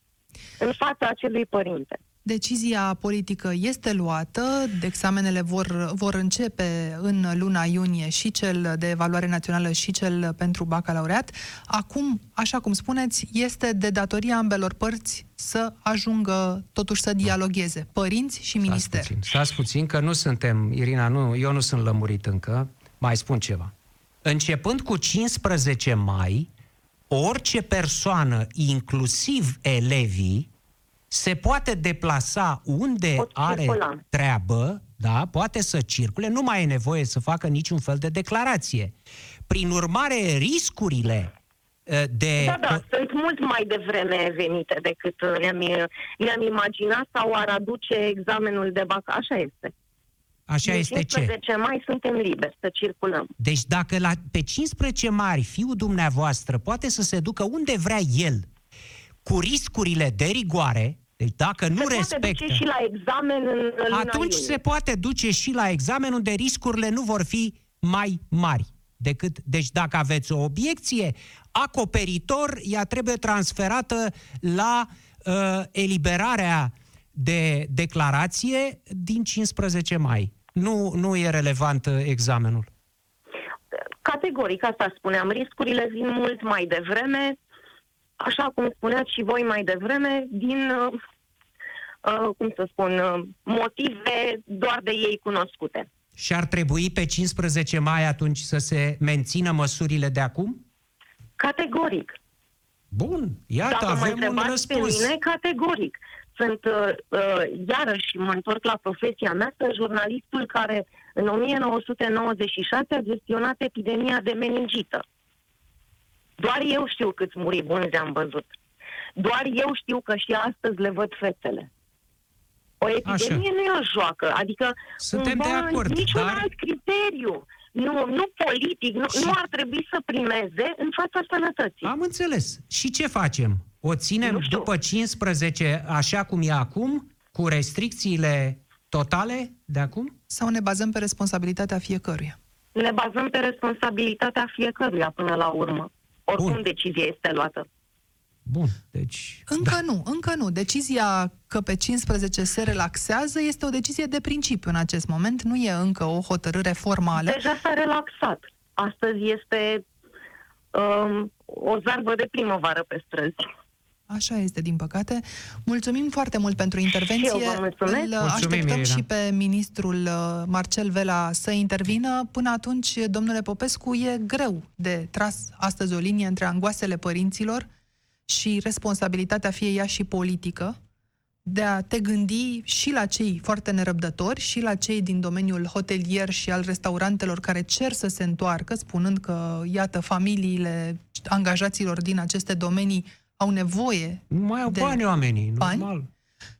în fața acelui părinte? Decizia politică este luată, de examenele vor, vor începe în luna iunie și cel de evaluare națională și cel pentru bacalaureat. Acum, așa cum spuneți, este de datoria ambelor părți să ajungă totuși să dialogueze, părinți și Stați minister. puțin, stați puțin, că nu suntem, Irina, nu, eu nu sunt lămurit încă. Mai spun ceva. Începând cu 15 mai, orice persoană, inclusiv elevii, se poate deplasa unde Pot are circula. treabă, da, poate să circule, nu mai e nevoie să facă niciun fel de declarație. Prin urmare, riscurile eh, de... Da, da, sunt mult mai devreme venite decât uh, ne-am, ne-am imaginat sau ar aduce examenul de bac. Așa este. Așa Din este ce? 15 mai suntem liberi să circulăm. Deci dacă la, pe 15 mari fiul dumneavoastră poate să se ducă unde vrea el, cu riscurile de rigoare, deci dacă nu se poate respectă, duce și la examen în în luna atunci iunie. se poate duce și la examen unde riscurile nu vor fi mai mari. Decât, deci dacă aveți o obiecție, acoperitor, ea trebuie transferată la uh, eliberarea de declarație din 15 mai. Nu, nu e relevant uh, examenul. Categoric, asta spuneam, riscurile vin mult mai devreme, așa cum spuneați și voi mai devreme, din, uh, uh, cum să spun, uh, motive doar de ei cunoscute. Și ar trebui pe 15 mai atunci să se mențină măsurile de acum? Categoric. Bun, iată, Dacă mă avem un întrebați răspuns. pe mine, categoric. Sunt, uh, uh, iarăși, mă întorc la profesia mea, sunt jurnalistul care în 1996 a gestionat epidemia de meningită. Doar eu știu câți muribunzi am văzut. Doar eu știu că și astăzi le văd fețele. O epidemie Așa. nu e o joacă, adică Suntem cumva de acord, niciun dar- alt criteriu. Nu, nu politic, nu, nu ar trebui să primeze în fața sănătății. Am înțeles. Și ce facem? O ținem Nu știu. după 15, așa cum e acum, cu restricțiile totale de acum? Sau ne bazăm pe responsabilitatea fiecăruia? Ne bazăm pe responsabilitatea fiecăruia până la urmă. Oricum Bun. decizia este luată. Bun, deci... Încă da. nu, încă nu. Decizia că pe 15 se relaxează este o decizie de principiu în acest moment, nu e încă o hotărâre formală. Deja s-a relaxat. Astăzi este um, o zarbă de primăvară pe străzi. Așa este, din păcate. Mulțumim foarte mult pentru intervenție. Și eu vă mulțumesc. Îl Mulțumim, așteptăm Irina. și pe ministrul uh, Marcel Vela să intervină. Până atunci, domnule Popescu, e greu de tras astăzi o linie între angoasele părinților și responsabilitatea fie ea și politică de a te gândi și la cei foarte nerăbdători și la cei din domeniul hotelier și al restaurantelor care cer să se întoarcă, spunând că, iată, familiile angajaților din aceste domenii au nevoie Nu mai au de bani oamenii, bani? normal.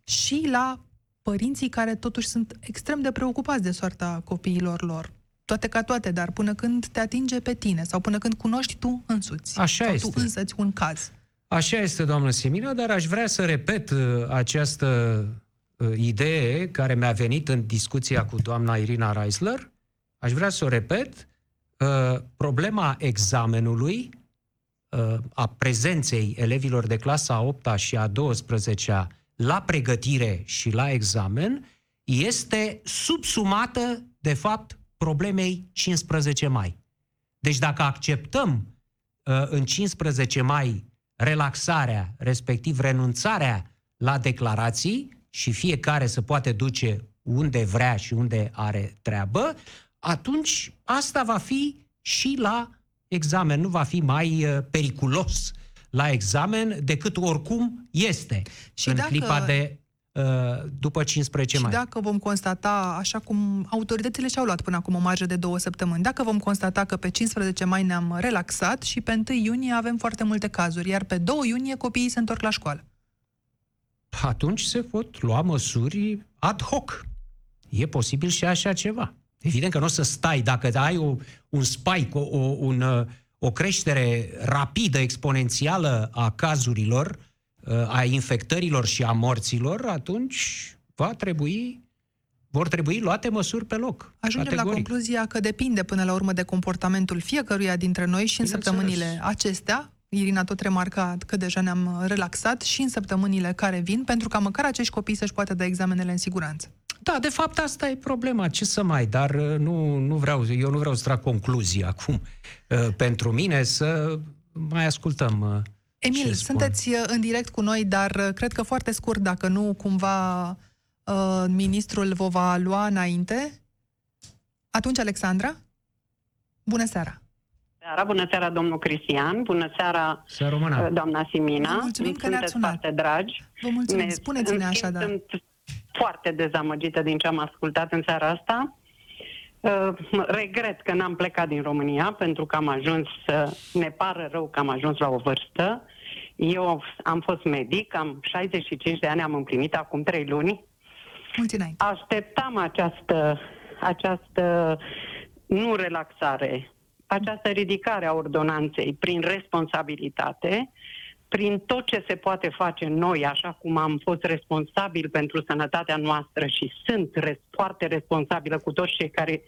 și la părinții care totuși sunt extrem de preocupați de soarta copiilor lor. Toate ca toate, dar până când te atinge pe tine sau până când cunoști tu însuți. Așa sau este. tu însăți un caz. Așa este, doamnă Simina, dar aș vrea să repet uh, această uh, idee care mi-a venit în discuția cu doamna Irina Reisler. Aș vrea să o repet. Uh, Problema examenului, uh, a prezenței elevilor de clasa a 8 și a 12 la pregătire și la examen este subsumată, de fapt, problemei 15 mai. Deci dacă acceptăm uh, în 15 mai relaxarea, respectiv renunțarea la declarații și fiecare să poate duce unde vrea și unde are treabă, atunci asta va fi și la examen, nu va fi mai uh, periculos la examen decât oricum este Și în dacă- clipa de uh, după 15 Și mai. dacă vom constata, așa cum autoritățile și-au luat până acum o marjă de două săptămâni, dacă vom constata că pe 15 mai ne-am relaxat și pe 1 iunie avem foarte multe cazuri, iar pe 2 iunie copiii se întorc la școală. atunci se pot lua măsuri ad hoc. E posibil și așa ceva. Evident că nu o să stai, dacă ai o, un spike, o, o, un, uh, o creștere rapidă, exponențială a cazurilor, uh, a infectărilor și a morților, atunci va trebui, vor trebui luate măsuri pe loc. Ajungem la categoric. concluzia că depinde până la urmă de comportamentul fiecăruia dintre noi și în Bineînțeles. săptămânile acestea. Irina tot remarca că deja ne-am relaxat și în săptămânile care vin, pentru ca măcar acești copii să-și poată da examenele în siguranță. Da, de fapt asta e problema, ce să mai, dar uh, nu, nu vreau, eu nu vreau să trag concluzii acum. Uh, Pentru mine să mai ascultăm uh, Emil, ce spun. sunteți uh, în direct cu noi, dar uh, cred că foarte scurt, dacă nu cumva uh, ministrul vă va lua înainte. Atunci, Alexandra? Bună seara! seara, bună seara domnul Cristian, bună seara Să română. doamna Simina. Vă mulțumim Îmi că ne-ați sunteți sunat. foarte dragi. Vă mulțumim. Ne- Spuneți-ne în schimb, așadar. Sunt foarte dezamăgită din ce am ascultat în seara asta. Uh, regret că n-am plecat din România pentru că am ajuns să... Ne pară rău că am ajuns la o vârstă. Eu am fost medic, am 65 de ani, am împlinit acum 3 luni. Mulți înainte. Așteptam această, această nu relaxare, această ridicare a ordonanței prin responsabilitate, prin tot ce se poate face noi, așa cum am fost responsabil pentru sănătatea noastră și sunt res- foarte responsabilă cu toți cei care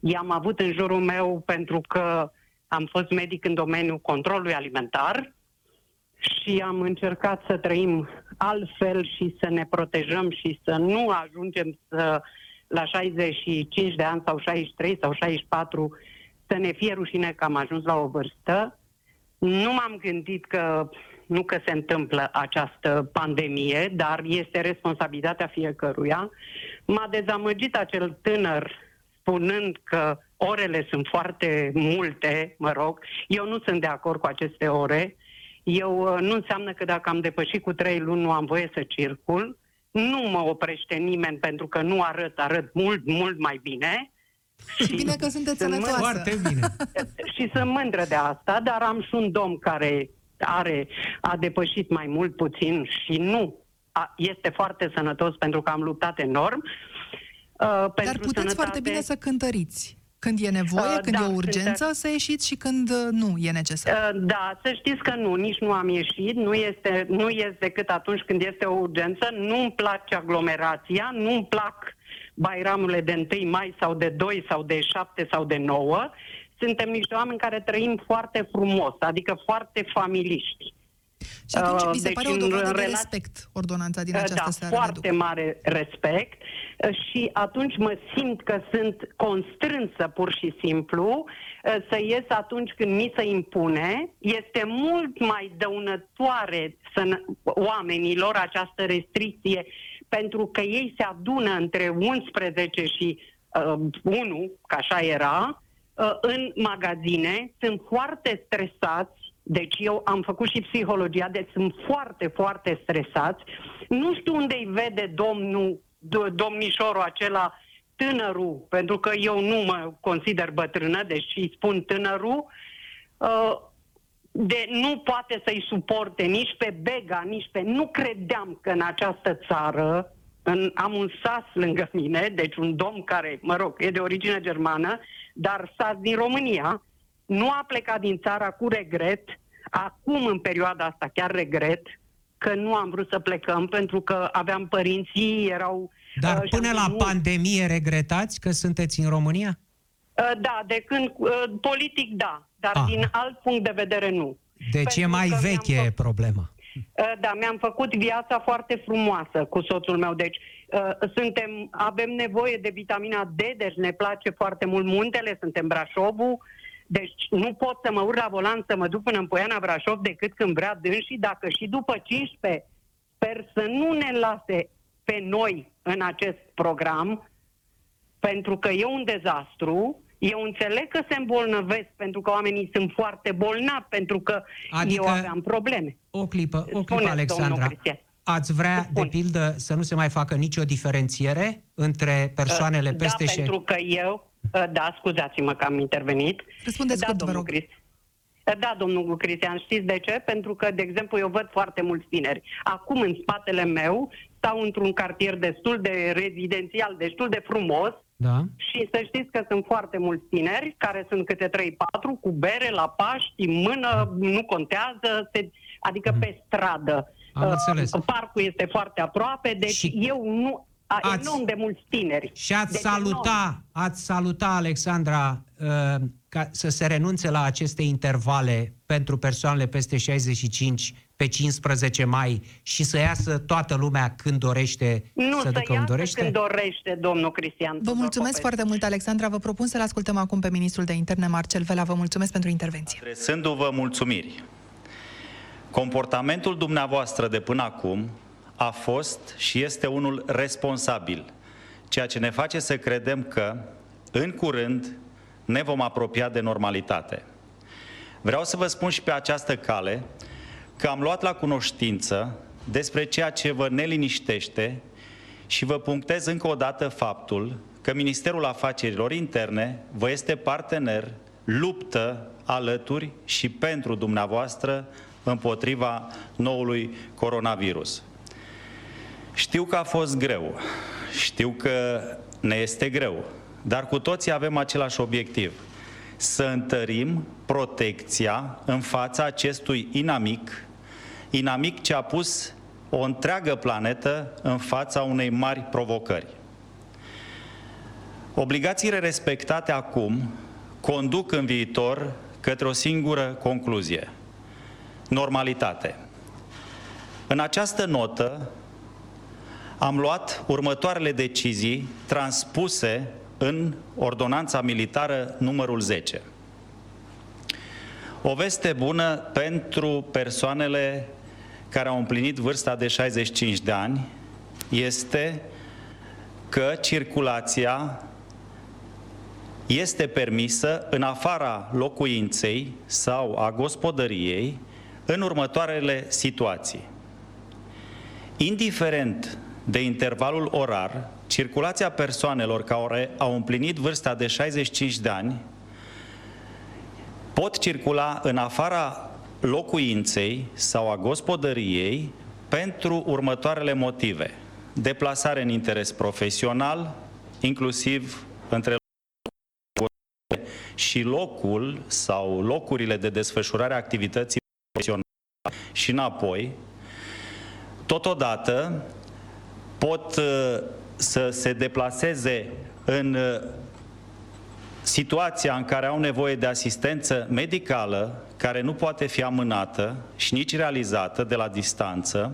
i-am avut în jurul meu pentru că am fost medic în domeniul controlului alimentar și am încercat să trăim altfel și să ne protejăm și să nu ajungem să la 65 de ani sau 63 sau 64 să ne fie rușine că am ajuns la o vârstă. Nu m-am gândit că nu că se întâmplă această pandemie, dar este responsabilitatea fiecăruia. M-a dezamăgit acel tânăr spunând că orele sunt foarte multe, mă rog. Eu nu sunt de acord cu aceste ore. Eu uh, nu înseamnă că dacă am depășit cu trei luni nu am voie să circul. Nu mă oprește nimeni pentru că nu arăt, arăt mult, mult mai bine. Și bine că sunteți Sunt sănătoasă. Foarte bine. și sunt mândră de asta, dar am și un domn care are, a depășit mai mult puțin și nu a, este foarte sănătos pentru că am luptat enorm. Uh, Dar pentru puteți sănătate, foarte bine să cântăriți. Când e nevoie, Uh, când da, e o urgență, să ieșiți și când uh, nu e necesar. Uh, Da, să știți că nu, nici nu am ieșit, nu, este, nu ies decât atunci când este o urgență, nu-mi place aglomerația, nu-mi plac bairamurile de 1 mai sau de 2 sau de 7 sau de 9. Suntem niște oameni care trăim foarte frumos, adică foarte familiști. Și atunci uh, vi se deci pare o în dovadă de relație- respect ordonanța din Uh, această da, seară de foarte după. mare respect uh, și atunci mă simt că sunt constrânsă pur și simplu uh, să ies atunci când mi se impune. Este mult mai dăunătoare sănă- oamenilor această restricție pentru că ei se adună între 11 și uh, 1, că așa era, uh, în magazine, sunt foarte stresați, deci eu am făcut și psihologia, deci sunt foarte, foarte stresați. Nu știu unde îi vede domnul, do- domnișorul acela tânărul, pentru că eu nu mă consider bătrână, deci îi spun tânărul, uh, de nu poate să-i suporte nici pe Bega, nici pe... Nu credeam că în această țară, în, am un sas lângă mine, deci un domn care, mă rog, e de origine germană, dar sas din România, nu a plecat din țara cu regret, acum în perioada asta chiar regret, că nu am vrut să plecăm pentru că aveam părinții, erau... Dar uh, și am până zis, la "Nu." pandemie regretați că sunteți în România? Uh, Da, de când uh, politic da, dar Ah. din alt punct de vedere nu. Deci e Pentru mai că mi-am veche făcut- problema. Uh, Da, mi-am făcut viața foarte frumoasă cu soțul meu. Deci uh, suntem, avem nevoie de vitamina D, deci ne place foarte mult muntele, suntem Brașovul. Deci nu pot să mă urc la volan să mă duc până în Poiana Brașov decât când vrea dânsii, dacă și după 15 sper să nu ne lase pe noi în acest program, pentru că e un dezastru. Eu înțeleg că se îmbolnăvesc pentru că oamenii sunt foarte bolnavi, pentru că Adică- eu aveam probleme. O clipă, o clipă, Spuneți, domnul Alexandra. Cristian. Ați vrea, de Spun. pildă, să nu se mai facă nicio diferențiere între persoanele Uh, peste da, și... pentru că eu, uh, da, scuzați-mă că am intervenit. Răspundeți da, scurt, vă domnul rog. Cristi- Uh, Da, domnul Cristian, știți de ce? Pentru că, de exemplu, eu văd foarte mulți tineri. Acum, în spatele meu, stau într-un cartier destul de rezidențial, destul de frumos, Da? și să știți că sunt foarte mulți tineri, care sunt câte 3-4, cu bere la Paști, în mână, nu contează, se, adică pe stradă. Mhm. Am Uh, înțeles. Parcul este foarte aproape, deci Și eu nu... A, ați- enorm de mulți tineri. Și ați Deci saluta, ați saluta, Alexandra, uh, ca să se renunțe la aceste intervale pentru persoanele peste 65 pe 15 mai și să iasă toată lumea când dorește Nu, să să ducă iasă unde dorește? când dorește, domnul Cristian. Vă Tudor mulțumesc Popescu. foarte mult, Alexandra. Vă propun să-l ascultăm acum pe ministrul de interne, Marcel Vela. Vă mulțumesc pentru intervenție. Adresându-vă mulțumiri, comportamentul dumneavoastră de până acum a fost și este unul responsabil, ceea ce ne face să credem că, în curând, ne vom apropia de normalitate. Vreau să vă spun și pe această cale că am luat la cunoștință despre ceea ce vă neliniștește și vă punctez încă o dată faptul că Ministerul Afacerilor Interne vă este partener, luptă alături și pentru dumneavoastră împotriva noului coronavirus. Știu că a fost greu, știu că ne este greu, dar cu toții avem același obiectiv. Să întărim protecția în fața acestui inamic, inamic ce a pus o întreagă planetă în fața unei mari provocări. Obligațiile respectate acum conduc în viitor către o singură concluzie. Normalitate. În această notă am luat următoarele decizii transpuse în ordonanța militară numărul 10. O veste bună pentru persoanele care au împlinit vârsta de 65 de ani este că circulația este permisă în afara locuinței sau a gospodăriei în următoarele situații. Indiferent de intervalul orar, circulația persoanelor care au împlinit vârsta de 65 de ani pot circula în afara locuinței sau a gospodăriei pentru următoarele motive. Deplasare în interes profesional, inclusiv între și locul sau locurile de desfășurare a activității profesionale și înapoi, totodată pot uh, să se deplaseze în uh, situația în care au nevoie de asistență medicală, care nu poate fi amânată și nici realizată de la distanță,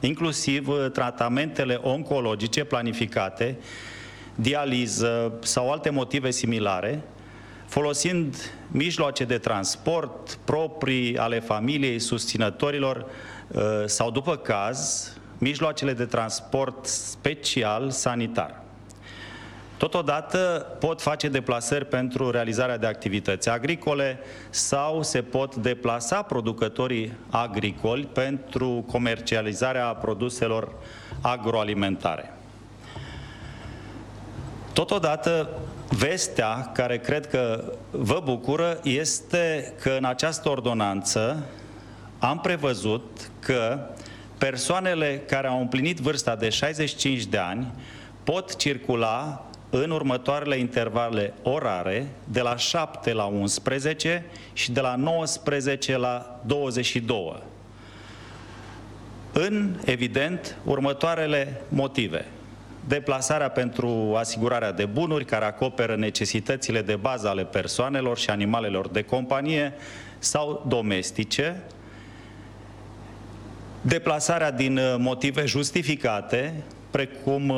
inclusiv uh, tratamentele oncologice planificate, dializă sau alte motive similare, folosind mijloace de transport proprii ale familiei, susținătorilor uh, sau, după caz, mijloacele de transport special sanitar. Totodată pot face deplasări pentru realizarea de activități agricole sau se pot deplasa producătorii agricoli pentru comercializarea produselor agroalimentare. Totodată, vestea care cred că vă bucură este că în această ordonanță am prevăzut că persoanele care au împlinit vârsta de 65 de ani pot circula în următoarele intervale orare de la 7 la 11 și de la 19 la 22. În, evident, următoarele motive. Deplasarea pentru asigurarea de bunuri care acoperă necesitățile de bază ale persoanelor și animalelor de companie sau domestice, deplasarea din motive justificate, precum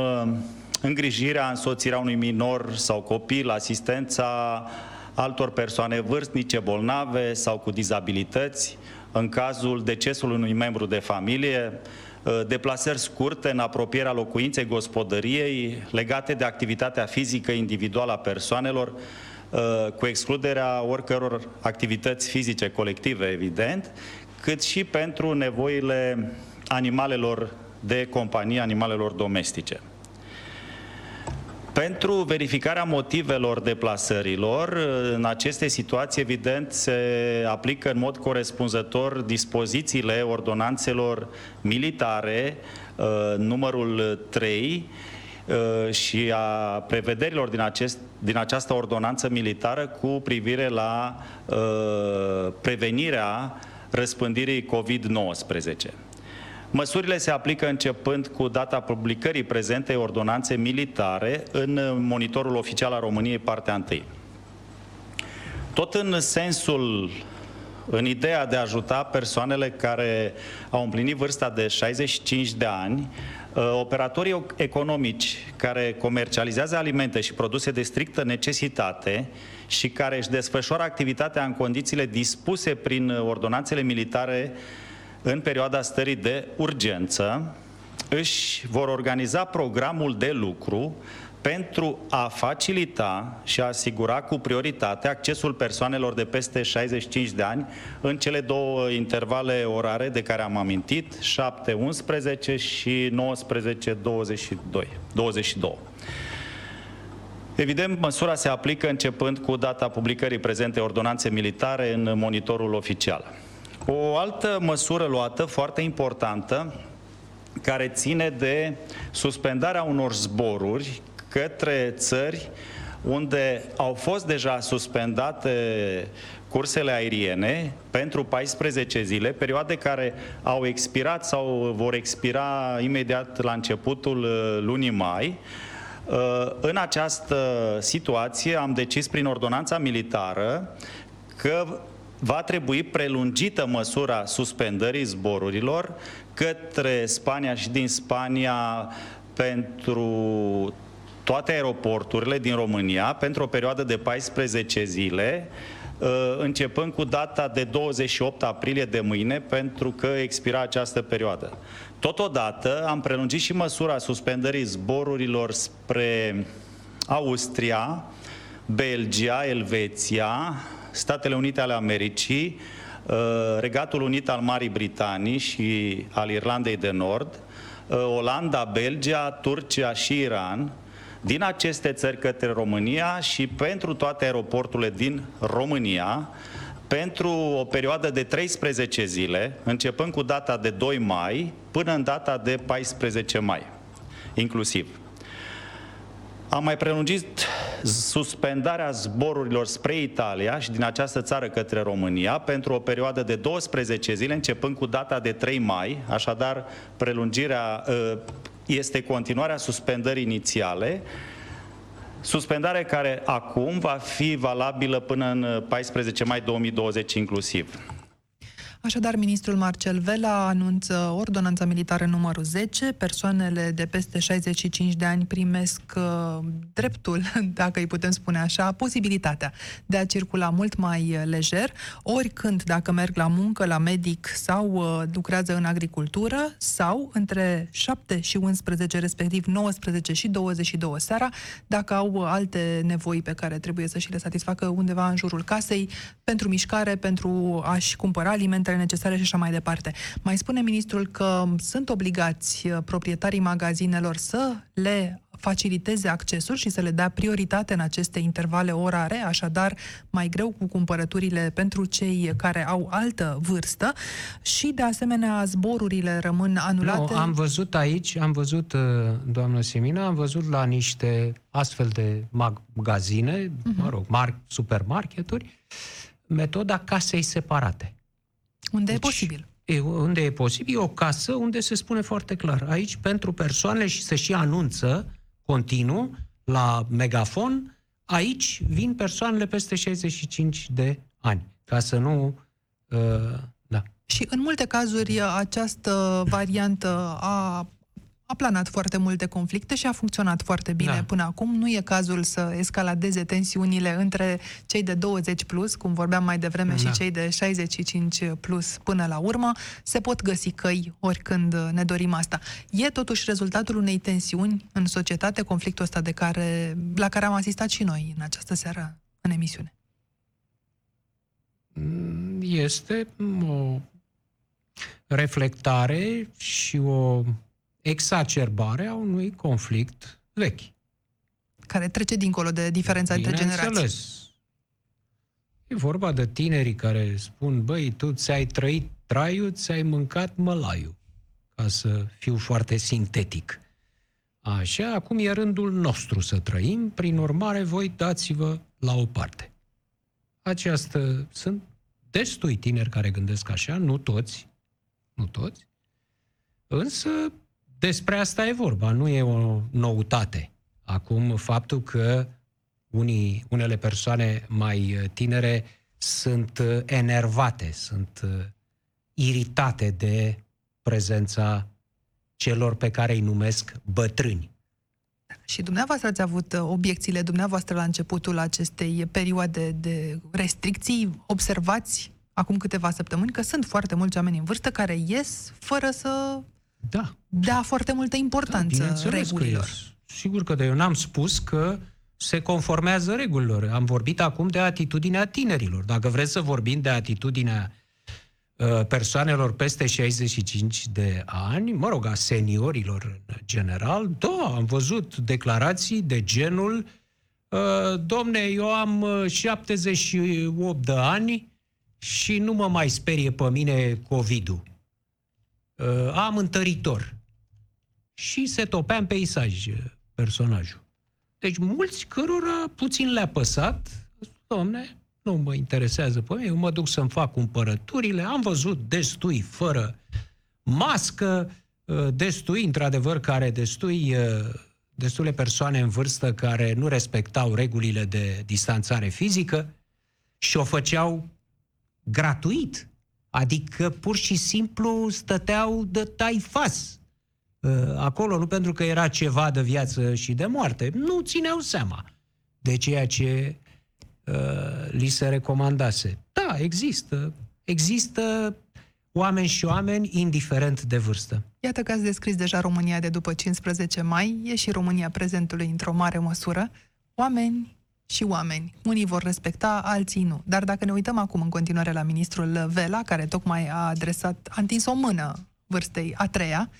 îngrijirea, însoțirea unui minor sau copil, asistența altor persoane vârstnice, bolnave sau cu dizabilități, în cazul decesului unui membru de familie, ă, deplasări scurte în apropierea locuinței gospodăriei legate de activitatea fizică individuală a persoanelor, ă, cu excluderea oricăror activități fizice colective, evident, cât și pentru nevoile animalelor de companie, animalelor domestice. Pentru verificarea motivelor deplasărilor, în aceste situații, evident, se aplică în mod corespunzător dispozițiile ordonanțelor militare, uh, numărul 3, uh, și a prevederilor din, acest, din această ordonanță militară cu privire la uh, prevenirea răspândirii COVID-19. Măsurile se aplică începând cu data publicării prezentei ordonanțe militare în monitorul oficial al României, partea 1. Tot în sensul, în ideea de a ajuta persoanele care au împlinit vârsta de 65 de ani, ă, operatorii economici care comercializează alimente și produse de strictă necesitate și care își desfășoară activitatea în condițiile dispuse prin ordonanțele militare în perioada stării de urgență, își vor organiza programul de lucru pentru a facilita și a asigura cu prioritate accesul persoanelor de peste 65 de ani în cele două intervale orare de care am amintit, 7-11 și 19-22. 22. Evident, măsura se aplică începând cu data publicării prezente ordonanțe militare în monitorul oficial. O altă măsură luată, foarte importantă, care ține de suspendarea unor zboruri către țări unde au fost deja suspendate cursele aeriene pentru 14 zile, perioade care au expirat sau vor expira imediat la începutul uh, lunii mai. Uh, în această situație am decis prin ordonanța militară că va trebui prelungită măsura suspendării zborurilor către Spania și din Spania pentru toate aeroporturile din România pentru o perioadă de 14 zile, uh, începând cu data de 28 aprilie de mâine, pentru că expira această perioadă. Totodată am prelungit și măsura suspendării zborurilor spre Austria, Belgia, Elveția, Statele Unite ale Americii, uh, Regatul Unit al Marii Britanii și al Irlandei de Nord, uh, Olanda, Belgia, Turcia și Iran, din aceste țări către România și pentru toate aeroporturile din România, pentru o perioadă de 13 zile, începând cu data de 2 mai până în data de 14 mai, inclusiv. Am mai prelungit suspendarea zborurilor spre Italia și din această țară către România pentru o perioadă de 12 zile, începând cu data de 3 mai, așadar prelungirea uh, este continuarea suspendării inițiale, suspendare care acum va fi valabilă până în 14 mai 2020 inclusiv. Așadar, ministrul Marcel Vela anunță ordonanța militară numărul 10. Persoanele de peste 65 de ani primesc uh, dreptul, dacă îi putem spune așa, posibilitatea de a circula mult mai lejer, oricând dacă merg la muncă, la medic sau uh, lucrează în agricultură sau între 7 și 11, respectiv 19 și 22 seara, dacă au alte nevoi pe care trebuie să și le satisfacă undeva în jurul casei, pentru mișcare, pentru a-și cumpăra alimentele necesare și așa mai departe. Mai spune ministrul că sunt obligați uh, proprietarii magazinelor să le faciliteze accesul și să le dea prioritate în aceste intervale orare, așadar mai greu cu cumpărăturile pentru cei care au altă vârstă și de asemenea zborurile rămân anulate. Nu, am văzut aici, am văzut, uh, doamnă Semina, am văzut la niște astfel de magazine, uh-huh. mă rog, mari supermarketuri, metoda casei separate. Unde deci, e posibil. E, unde e posibil, e o casă unde se spune foarte clar. Aici, pentru persoanele și se și anunță continuu la megafon, aici vin persoanele peste 65 de ani. Ca să nu... Uh, da. Și în multe cazuri această variantă a a planat foarte multe conflicte și a funcționat foarte bine da. până acum. Nu e cazul să escaladeze tensiunile între cei de 20 plus, cum vorbeam mai devreme, da. și cei de 65 plus până la urmă. Se pot găsi căi oricând ne dorim asta. E totuși rezultatul unei tensiuni în societate, conflictul ăsta de care, la care am asistat și noi în această seară în emisiune. Este o reflectare și o exacerbare a unui conflict vechi. Care trece dincolo de diferența Bine între generații. Înțeles. E vorba de tinerii care spun, băi, tu ți-ai trăit traiul, ți-ai mâncat mălaiul, ca să fiu foarte sintetic. Așa, acum e rândul nostru să trăim, prin urmare voi dați-vă la o parte. Această, sunt destui tineri care gândesc așa, nu toți, nu toți, însă despre asta e vorba, nu e o noutate. Acum, faptul că unii, unele persoane mai tinere sunt enervate, sunt iritate de prezența celor pe care îi numesc bătrâni. Și dumneavoastră ați avut obiecțiile dumneavoastră la începutul acestei perioade de restricții. Observați acum câteva săptămâni că sunt foarte mulți oameni în vârstă care ies fără să da. Da foarte multă importanță da, regulilor. Că sigur că de eu n-am spus că se conformează regulilor. Am vorbit acum de atitudinea tinerilor. Dacă vreți să vorbim de atitudinea uh, persoanelor peste 65 de ani, mă rog, a seniorilor în general, da, am văzut declarații de genul uh, domne, eu am 78 uh, de ani și nu mă mai sperie pe mine COVID-ul uh, am întăritor. Și se topea în peisaj uh, personajul. Deci mulți cărora puțin le-a păsat, domne, nu mă interesează pe mine, eu mă duc să-mi fac cumpărăturile, am văzut destui fără mască, uh, destui, într-adevăr, care destui uh, destule persoane în vârstă care nu respectau regulile de distanțare fizică și o făceau gratuit. Adică pur și simplu stăteau de taifas uh, acolo, nu pentru că era ceva de viață și de moarte. Nu țineau seama de ceea ce uh, li se recomandase. Da, există. Există oameni și oameni indiferent de vârstă. Iată că ați descris deja România de după 15 mai, e și România prezentului într-o mare măsură. Oameni și oameni. Unii vor respecta, alții nu. Dar dacă ne uităm acum în continuare la ministrul Vela, care tocmai a adresat, a întins o mână vârstei a treia,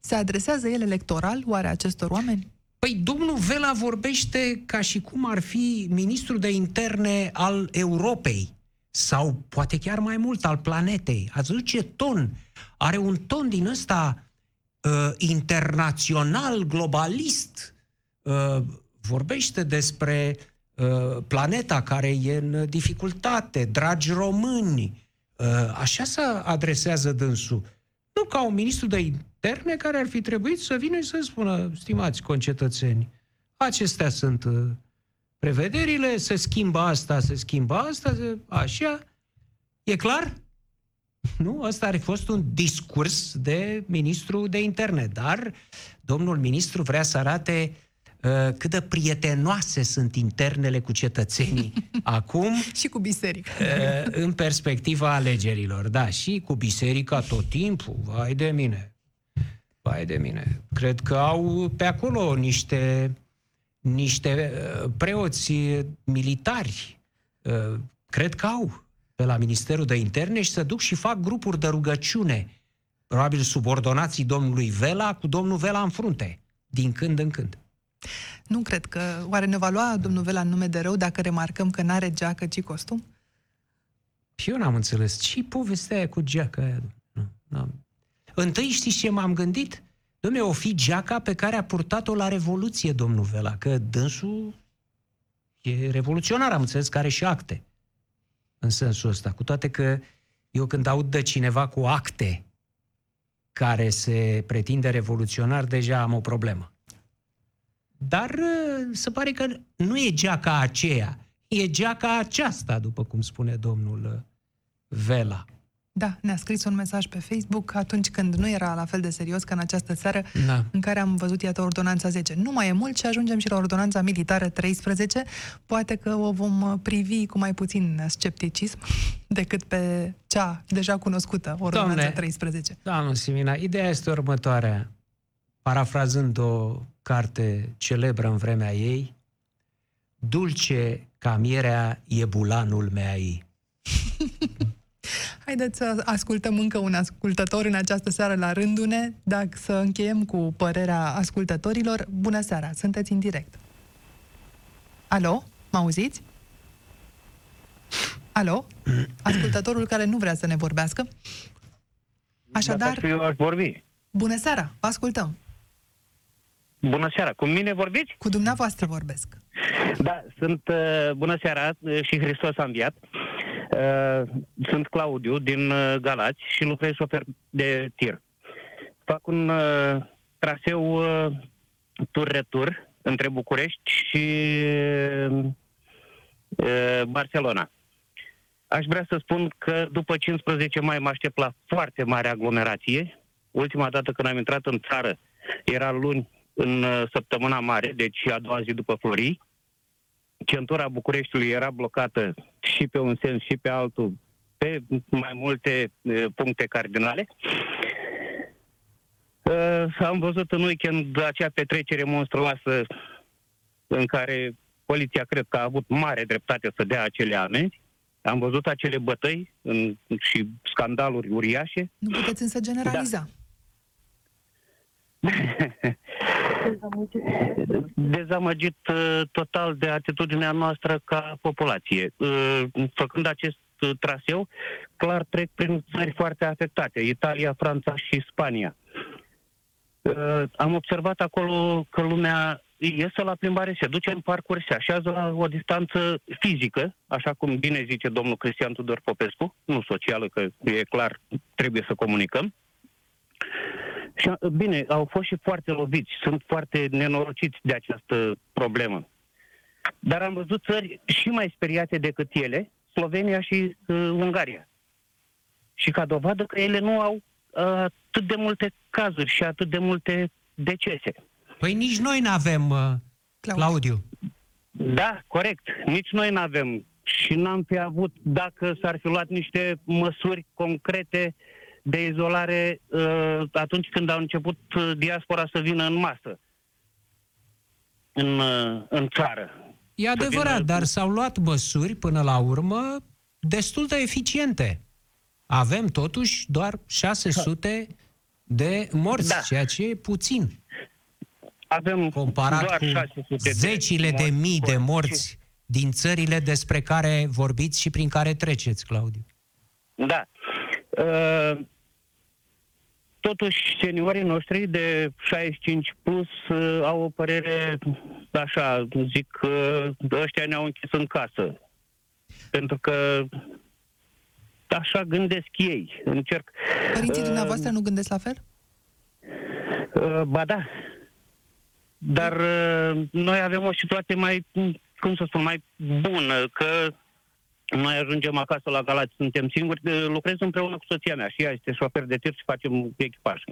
se adresează el electoral oare acestor oameni? Păi domnul Vela vorbește ca și cum ar fi ministrul de interne al Europei sau poate chiar mai mult al planetei. Ați văzut ce ton? Are un ton din ăsta uh, internațional, globalist, uh, vorbește despre uh, planeta care e în dificultate, dragi români. Uh, așa se adresează dânsul. Nu ca un ministru de interne care ar fi trebuit să vină și să spună, stimați concetățeni, acestea sunt uh, prevederile, se schimbă asta, se schimbă asta, se, așa. E clar? Nu? Ăsta ar fi fost un discurs de ministru de interne, dar domnul ministru vrea să arate uh, cât de prietenoase sunt internele cu cetățenii acum. și cu biserica. Uh, în perspectiva alegerilor, da, și cu biserica tot timpul, vai de mine. Vai de mine. Cred că au pe acolo niște, niște uh, preoți militari. Uh, cred că au pe la Ministerul de Interne și să duc și fac grupuri de rugăciune, probabil subordonații domnului Vela cu domnul Vela în frunte, din când în când. Nu cred că... Oare ne va lua domnul Vela în nume de rău dacă remarcăm că n-are geacă, ci costum? Și eu n-am înțeles. Ce povestea aia cu geaca aia? Nu, n-am. Întâi știți ce m-am gândit? Dom'le, o fi geaca pe care a purtat-o la Revoluție, domnul Vela, că dânsul e revoluționar, am înțeles, care și acte în sensul ăsta. Cu toate că eu când aud de cineva cu acte care se pretinde revoluționar, deja am o problemă. Dar ă, se pare că nu e geaca aceea, e geaca aceasta, după cum spune domnul ă, Vela. Da, ne-a scris un mesaj pe Facebook atunci când nu era la fel de serios ca în această seară Da. în care am văzut, iată, ordonanța 10. Nu mai e mult și ajungem și la ordonanța militară 13. Poate că o vom uh, privi cu mai puțin scepticism decât pe cea deja cunoscută, ordonanța Doamne, 13. Doamnă Simina, ideea este următoarea. Parafrazând o carte celebră în vremea ei, Dulce ca mierea e bulanul meai. Haideți să ascultăm încă un ascultător în această seară la rândune, dacă să încheiem cu părerea ascultătorilor. Bună seara, sunteți în direct. Alo, mă auziți? Alo? Ascultătorul care nu vrea să ne vorbească? Așadar, Dacă eu aș vorbi. bună seara, vă ascultăm. Bună seara, cu mine vorbiți? Cu dumneavoastră vorbesc. Da, sunt, uh, bună seara uh, și Hristos a înviat. Uh, sunt Claudiu din uh, Galați și lucrez șofer de tir. Fac un uh, traseu uh, tur-retur între București și uh, Barcelona. Aș vrea să spun că după 15 mai mă aștept la foarte mare aglomerație. Ultima dată când am intrat în țară era luni în uh, săptămâna mare, deci a doua zi după Florii. Centura Bucureștiului era blocată și pe un sens și pe altul, pe mai multe uh, puncte cardinale. Uh, am văzut în weekend acea petrecere monstruoasă în care poliția cred că a avut mare dreptate să dea acele amenzi. Am văzut acele bătăi în, și scandaluri uriașe. Nu puteți însă generaliza. dezamăgit uh, total de atitudinea noastră ca populație. Uh, făcând acest uh, traseu, clar trec prin țări foarte afectate, Italia, Franța și Spania. Uh, am observat acolo că lumea iese la plimbare, se duce în parcuri, se așează la o distanță fizică, așa cum bine zice domnul Cristian Tudor Popescu, nu socială, că e clar, trebuie să comunicăm. Și, bine, au fost și foarte loviți, sunt foarte nenorociți de această problemă. Dar am văzut țări și mai speriate decât ele, Slovenia și uh, Ungaria. Și ca dovadă că ele nu au uh, atât de multe cazuri și atât de multe decese. Păi nici noi nu avem, uh, Claudiu. Claudiu. Da, corect. Nici noi nu avem și n-am fi avut dacă s-ar fi luat niște măsuri concrete de izolare uh, atunci când au început uh, diaspora să vină în masă în, uh, în țară. E adevărat, vină- dar s-au luat măsuri până la urmă destul de eficiente. Avem totuși doar 600 de morți, Da. ceea ce e puțin. Avem comparat doar cu 600 de zecile de, morți. mii de morți din țările despre care vorbiți și prin care treceți, Claudiu. Da. Uh, totuși seniorii noștri de 65 plus uh, au o părere așa, zic că ăștia ne-au închis în casă. Pentru că așa gândesc ei. Încerc. Părinții dumneavoastră nu gândesc la fel? Uh, ba da. Dar uh, noi avem o situație mai, cum să spun, mai bună, că noi ajungem acasă la Galați, suntem singuri, uh, lucrez împreună cu soția mea și ea este șofer de tir și facem echipaj.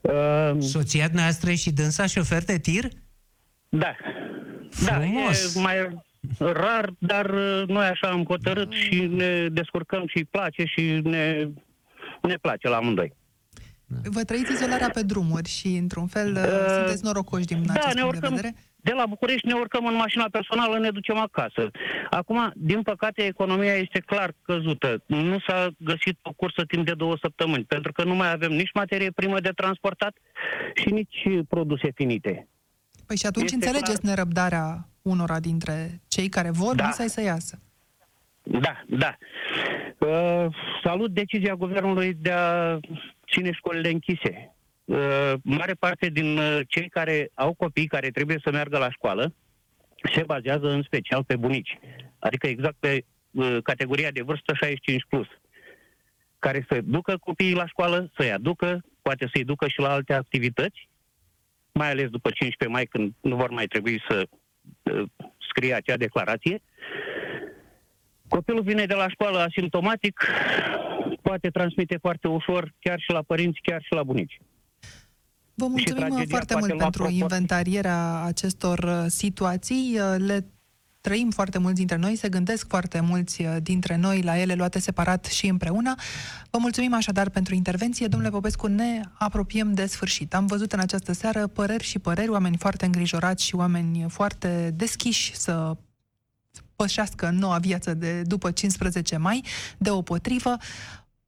Uh, Soția noastră și dânsa șofer de tir? Da. Frumos. Da, e mai rar, dar uh, noi așa am hotărât și ne descurcăm și îi place și ne, ne place la amândoi. Vă trăiți izolarea pe drumuri și, într-un fel, uh, sunteți norocoși din da, acest ne punct de urcăm, vedere? de la București ne urcăm în mașina personală, ne ducem acasă. Acum, din păcate, economia este clar căzută. Nu s-a găsit o cursă timp de două săptămâni, pentru că nu mai avem nici materie primă de transportat și nici produse finite. Păi și atunci Este înțelegeți clar. nerăbdarea unora dintre cei care vor Da. da. să iasă. Da, da. Uh, salut decizia guvernului de a ține școlile închise. Uh, mare parte din uh, cei care au copii care trebuie să meargă la școală se bazează în special pe bunici. Adică exact pe uh, categoria de vârstă 65 plus. Care să ducă copiii la școală, să-i aducă, poate să-i ducă și la alte activități, mai ales după 15 mai când nu vor mai trebui să uh, scrie acea declarație. Copilul vine de la școală asimptomatic, poate transmite foarte ușor chiar și la părinți, chiar și la bunici. Vă mulțumim tragedia foarte poate mult lua pentru proporții. inventarierea acestor uh, situații. Uh, Le trăim foarte mulți dintre noi, se gândesc foarte mulți uh, dintre noi la ele luate separat și împreună. Vă mulțumim așadar pentru intervenție. Domnule Popescu, ne apropiem de sfârșit. Am văzut în această seară păreri și păreri, oameni foarte îngrijorați și oameni foarte deschiși să pășească noua viață de după 15 mai, de o potrivă.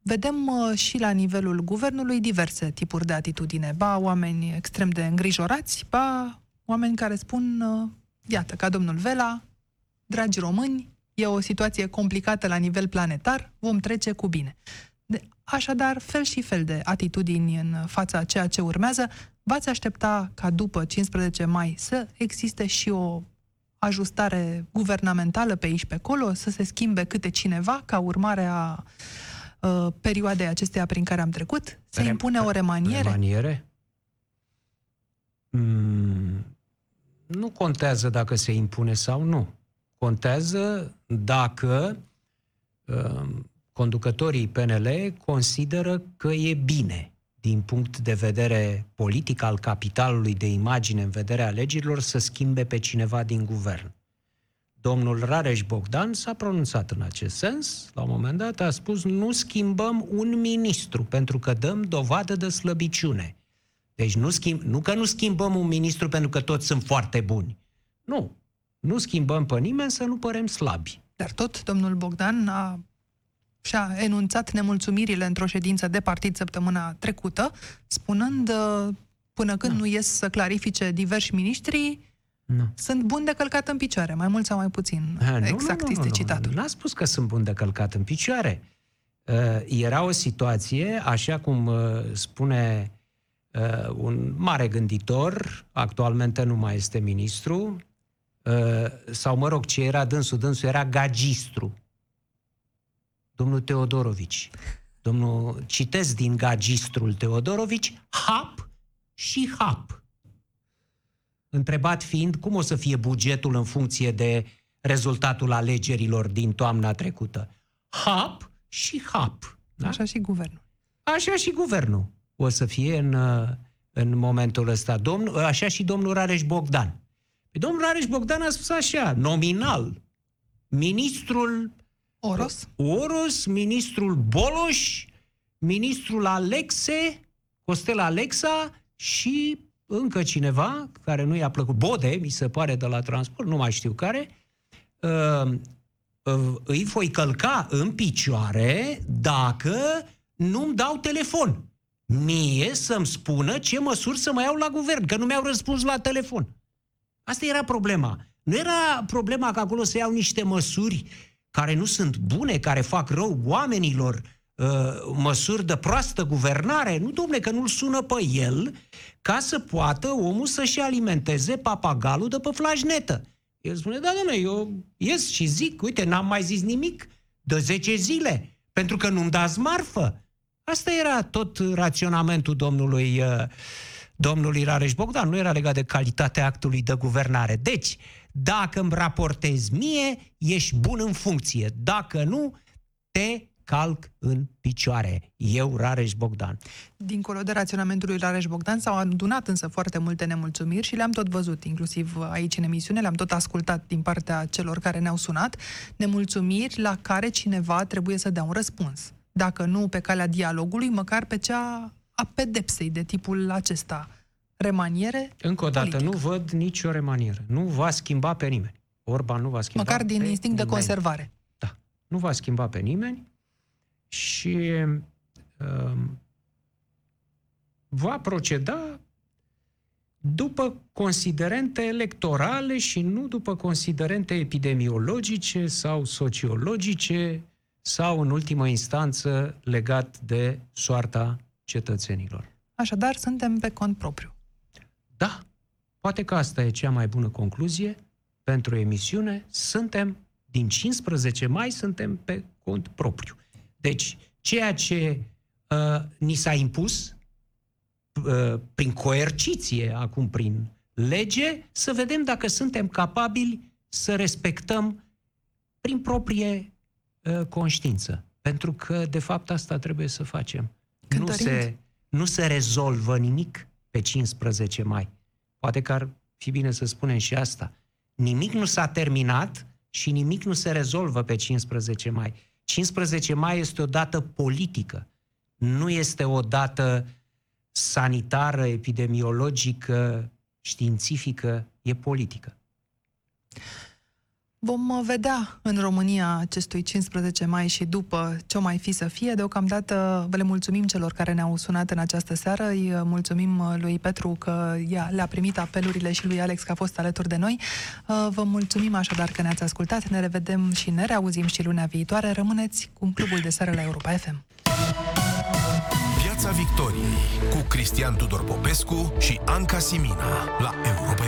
Vedem uh, și la nivelul guvernului diverse tipuri de atitudine. Ba oameni extrem de îngrijorați, ba oameni care spun, uh, iată, ca domnul Vela, dragi români, e o situație complicată la nivel planetar, vom trece cu bine. De, așadar, fel și fel de atitudini în fața a ceea ce urmează. V-ați aștepta ca după 15 mai să existe și o ajustare guvernamentală pe aici pe acolo, să se schimbe câte cineva ca urmare a uh, perioadei acesteia prin care am trecut? Se Rem- impune o remaniere? Remaniere? Mm, nu contează dacă se impune sau nu. Contează dacă uh, conducătorii PNL consideră că e bine din punct de vedere politic al capitalului de imagine în vederea alegerilor să schimbe pe cineva din guvern. Domnul Rareș Bogdan s-a pronunțat în acest sens. La un moment dat a spus nu schimbăm un ministru pentru că dăm dovadă de slăbiciune. Deci nu, schimb, nu că nu schimbăm un ministru pentru că toți sunt foarte buni. Nu. Nu schimbăm pe nimeni să nu părem slabi. Dar tot domnul Bogdan a, și-a enunțat nemulțumirile într-o ședință de partid săptămâna trecută, spunând uh, până când nu ies să clarifice diversi miniștri, Nu. sunt buni de călcat în picioare, mai mult sau mai puțin. Ha, nu, exact nu, nu, este nu, citatul. Nu, n-a spus că sunt bun de călcat în picioare. Uh, era o situație, așa cum uh, spune uh, un mare gânditor, actualmente nu mai este ministru, uh, sau mă rog, ce era dânsul? Dânsul era gagistru. Domnul Teodorovici. Domnul, citesc din gagistrul Teodorovici, hap și hap. Întrebat fiind cum o să fie bugetul în funcție de rezultatul alegerilor din toamna trecută. Hap și hap. Da? Așa și guvernul. Așa și guvernul o să fie în, uh, în momentul ăsta. Domnul, așa și domnul Rareș Bogdan. Păi Domnul Rareș Bogdan a spus așa, nominal, ministrul Oros? Oros, ministrul Boloș, ministrul Alexe, Costel Alexa și încă cineva care nu i-a plăcut, Bode, mi se pare, de la transport, nu mai știu care, uh, uh, îi voi călca în picioare dacă nu-mi dau telefon. Mie să-mi spună ce măsuri să mă iau la guvern, că nu mi-au răspuns la telefon. Asta era problema. Nu era problema că acolo să iau niște măsuri care nu sunt bune, care fac rău oamenilor, uh, măsuri de proastă guvernare. Nu, domne, că nu-l sună pe el ca să poată omul să-și alimenteze papagalul de pe flajnetă. El spune, da, domne, eu ies și zic, uite, n-am mai zis nimic de 10 zile, pentru că nu-mi dați marfă. Asta era tot raționamentul domnului, uh, domnului Rareș Bogdan, nu era legat de calitatea actului de guvernare. Deci, dacă îmi raportezi mie, ești bun în funcție. Dacă nu, te calc în picioare. Eu, Rareș Bogdan. Dincolo de raționamentul lui Rareș Bogdan, s-au adunat însă foarte multe nemulțumiri și le-am tot văzut, inclusiv aici în emisiune, le-am tot ascultat din partea celor care ne-au sunat, nemulțumiri la care cineva trebuie să dea un răspuns. Dacă nu pe calea dialogului, măcar pe cea a pedepsei de tipul acesta. Remaniere Încă o dată, politică. nu văd nicio remanieră. Nu va schimba pe nimeni. Orban nu va schimba Măcar din pe instinct de nimeni. conservare. Da. Nu va schimba pe nimeni și um, va proceda după considerente electorale și nu după considerente epidemiologice sau sociologice sau, în ultimă instanță, legat de soarta cetățenilor. Așadar, suntem pe cont propriu. Da, poate că asta e cea mai bună concluzie pentru emisiune. Suntem, din 15 mai, suntem pe cont propriu. Deci, ceea ce uh, ni s-a impus uh, prin coerciție, acum prin lege, să vedem dacă suntem capabili să respectăm prin proprie uh, conștiință. Pentru că, de fapt, asta trebuie să facem. Nu Cântărind. se, nu se rezolvă nimic pe 15 mai. Poate că ar fi bine să spunem și asta. Nimic nu s-a terminat și nimic nu se rezolvă pe 15 mai. 15 mai este o dată politică. Nu este o dată sanitară, epidemiologică, științifică, e politică. Vom uh, vedea în România acestui 15 mai și după ce o mai fi să fie. Deocamdată vă le mulțumim celor care ne-au sunat în această seară. Îi uh, mulțumim uh, lui Petru că ea le-a primit apelurile și lui Alex că a fost alături de noi. Uh, Vă mulțumim așadar că ne-ați ascultat. Ne revedem și ne reauzim și luna viitoare. Rămâneți cu Clubul de Seară la Europa FM. Piața Victoriei cu Cristian Tudor Popescu și Anca Simina la Europa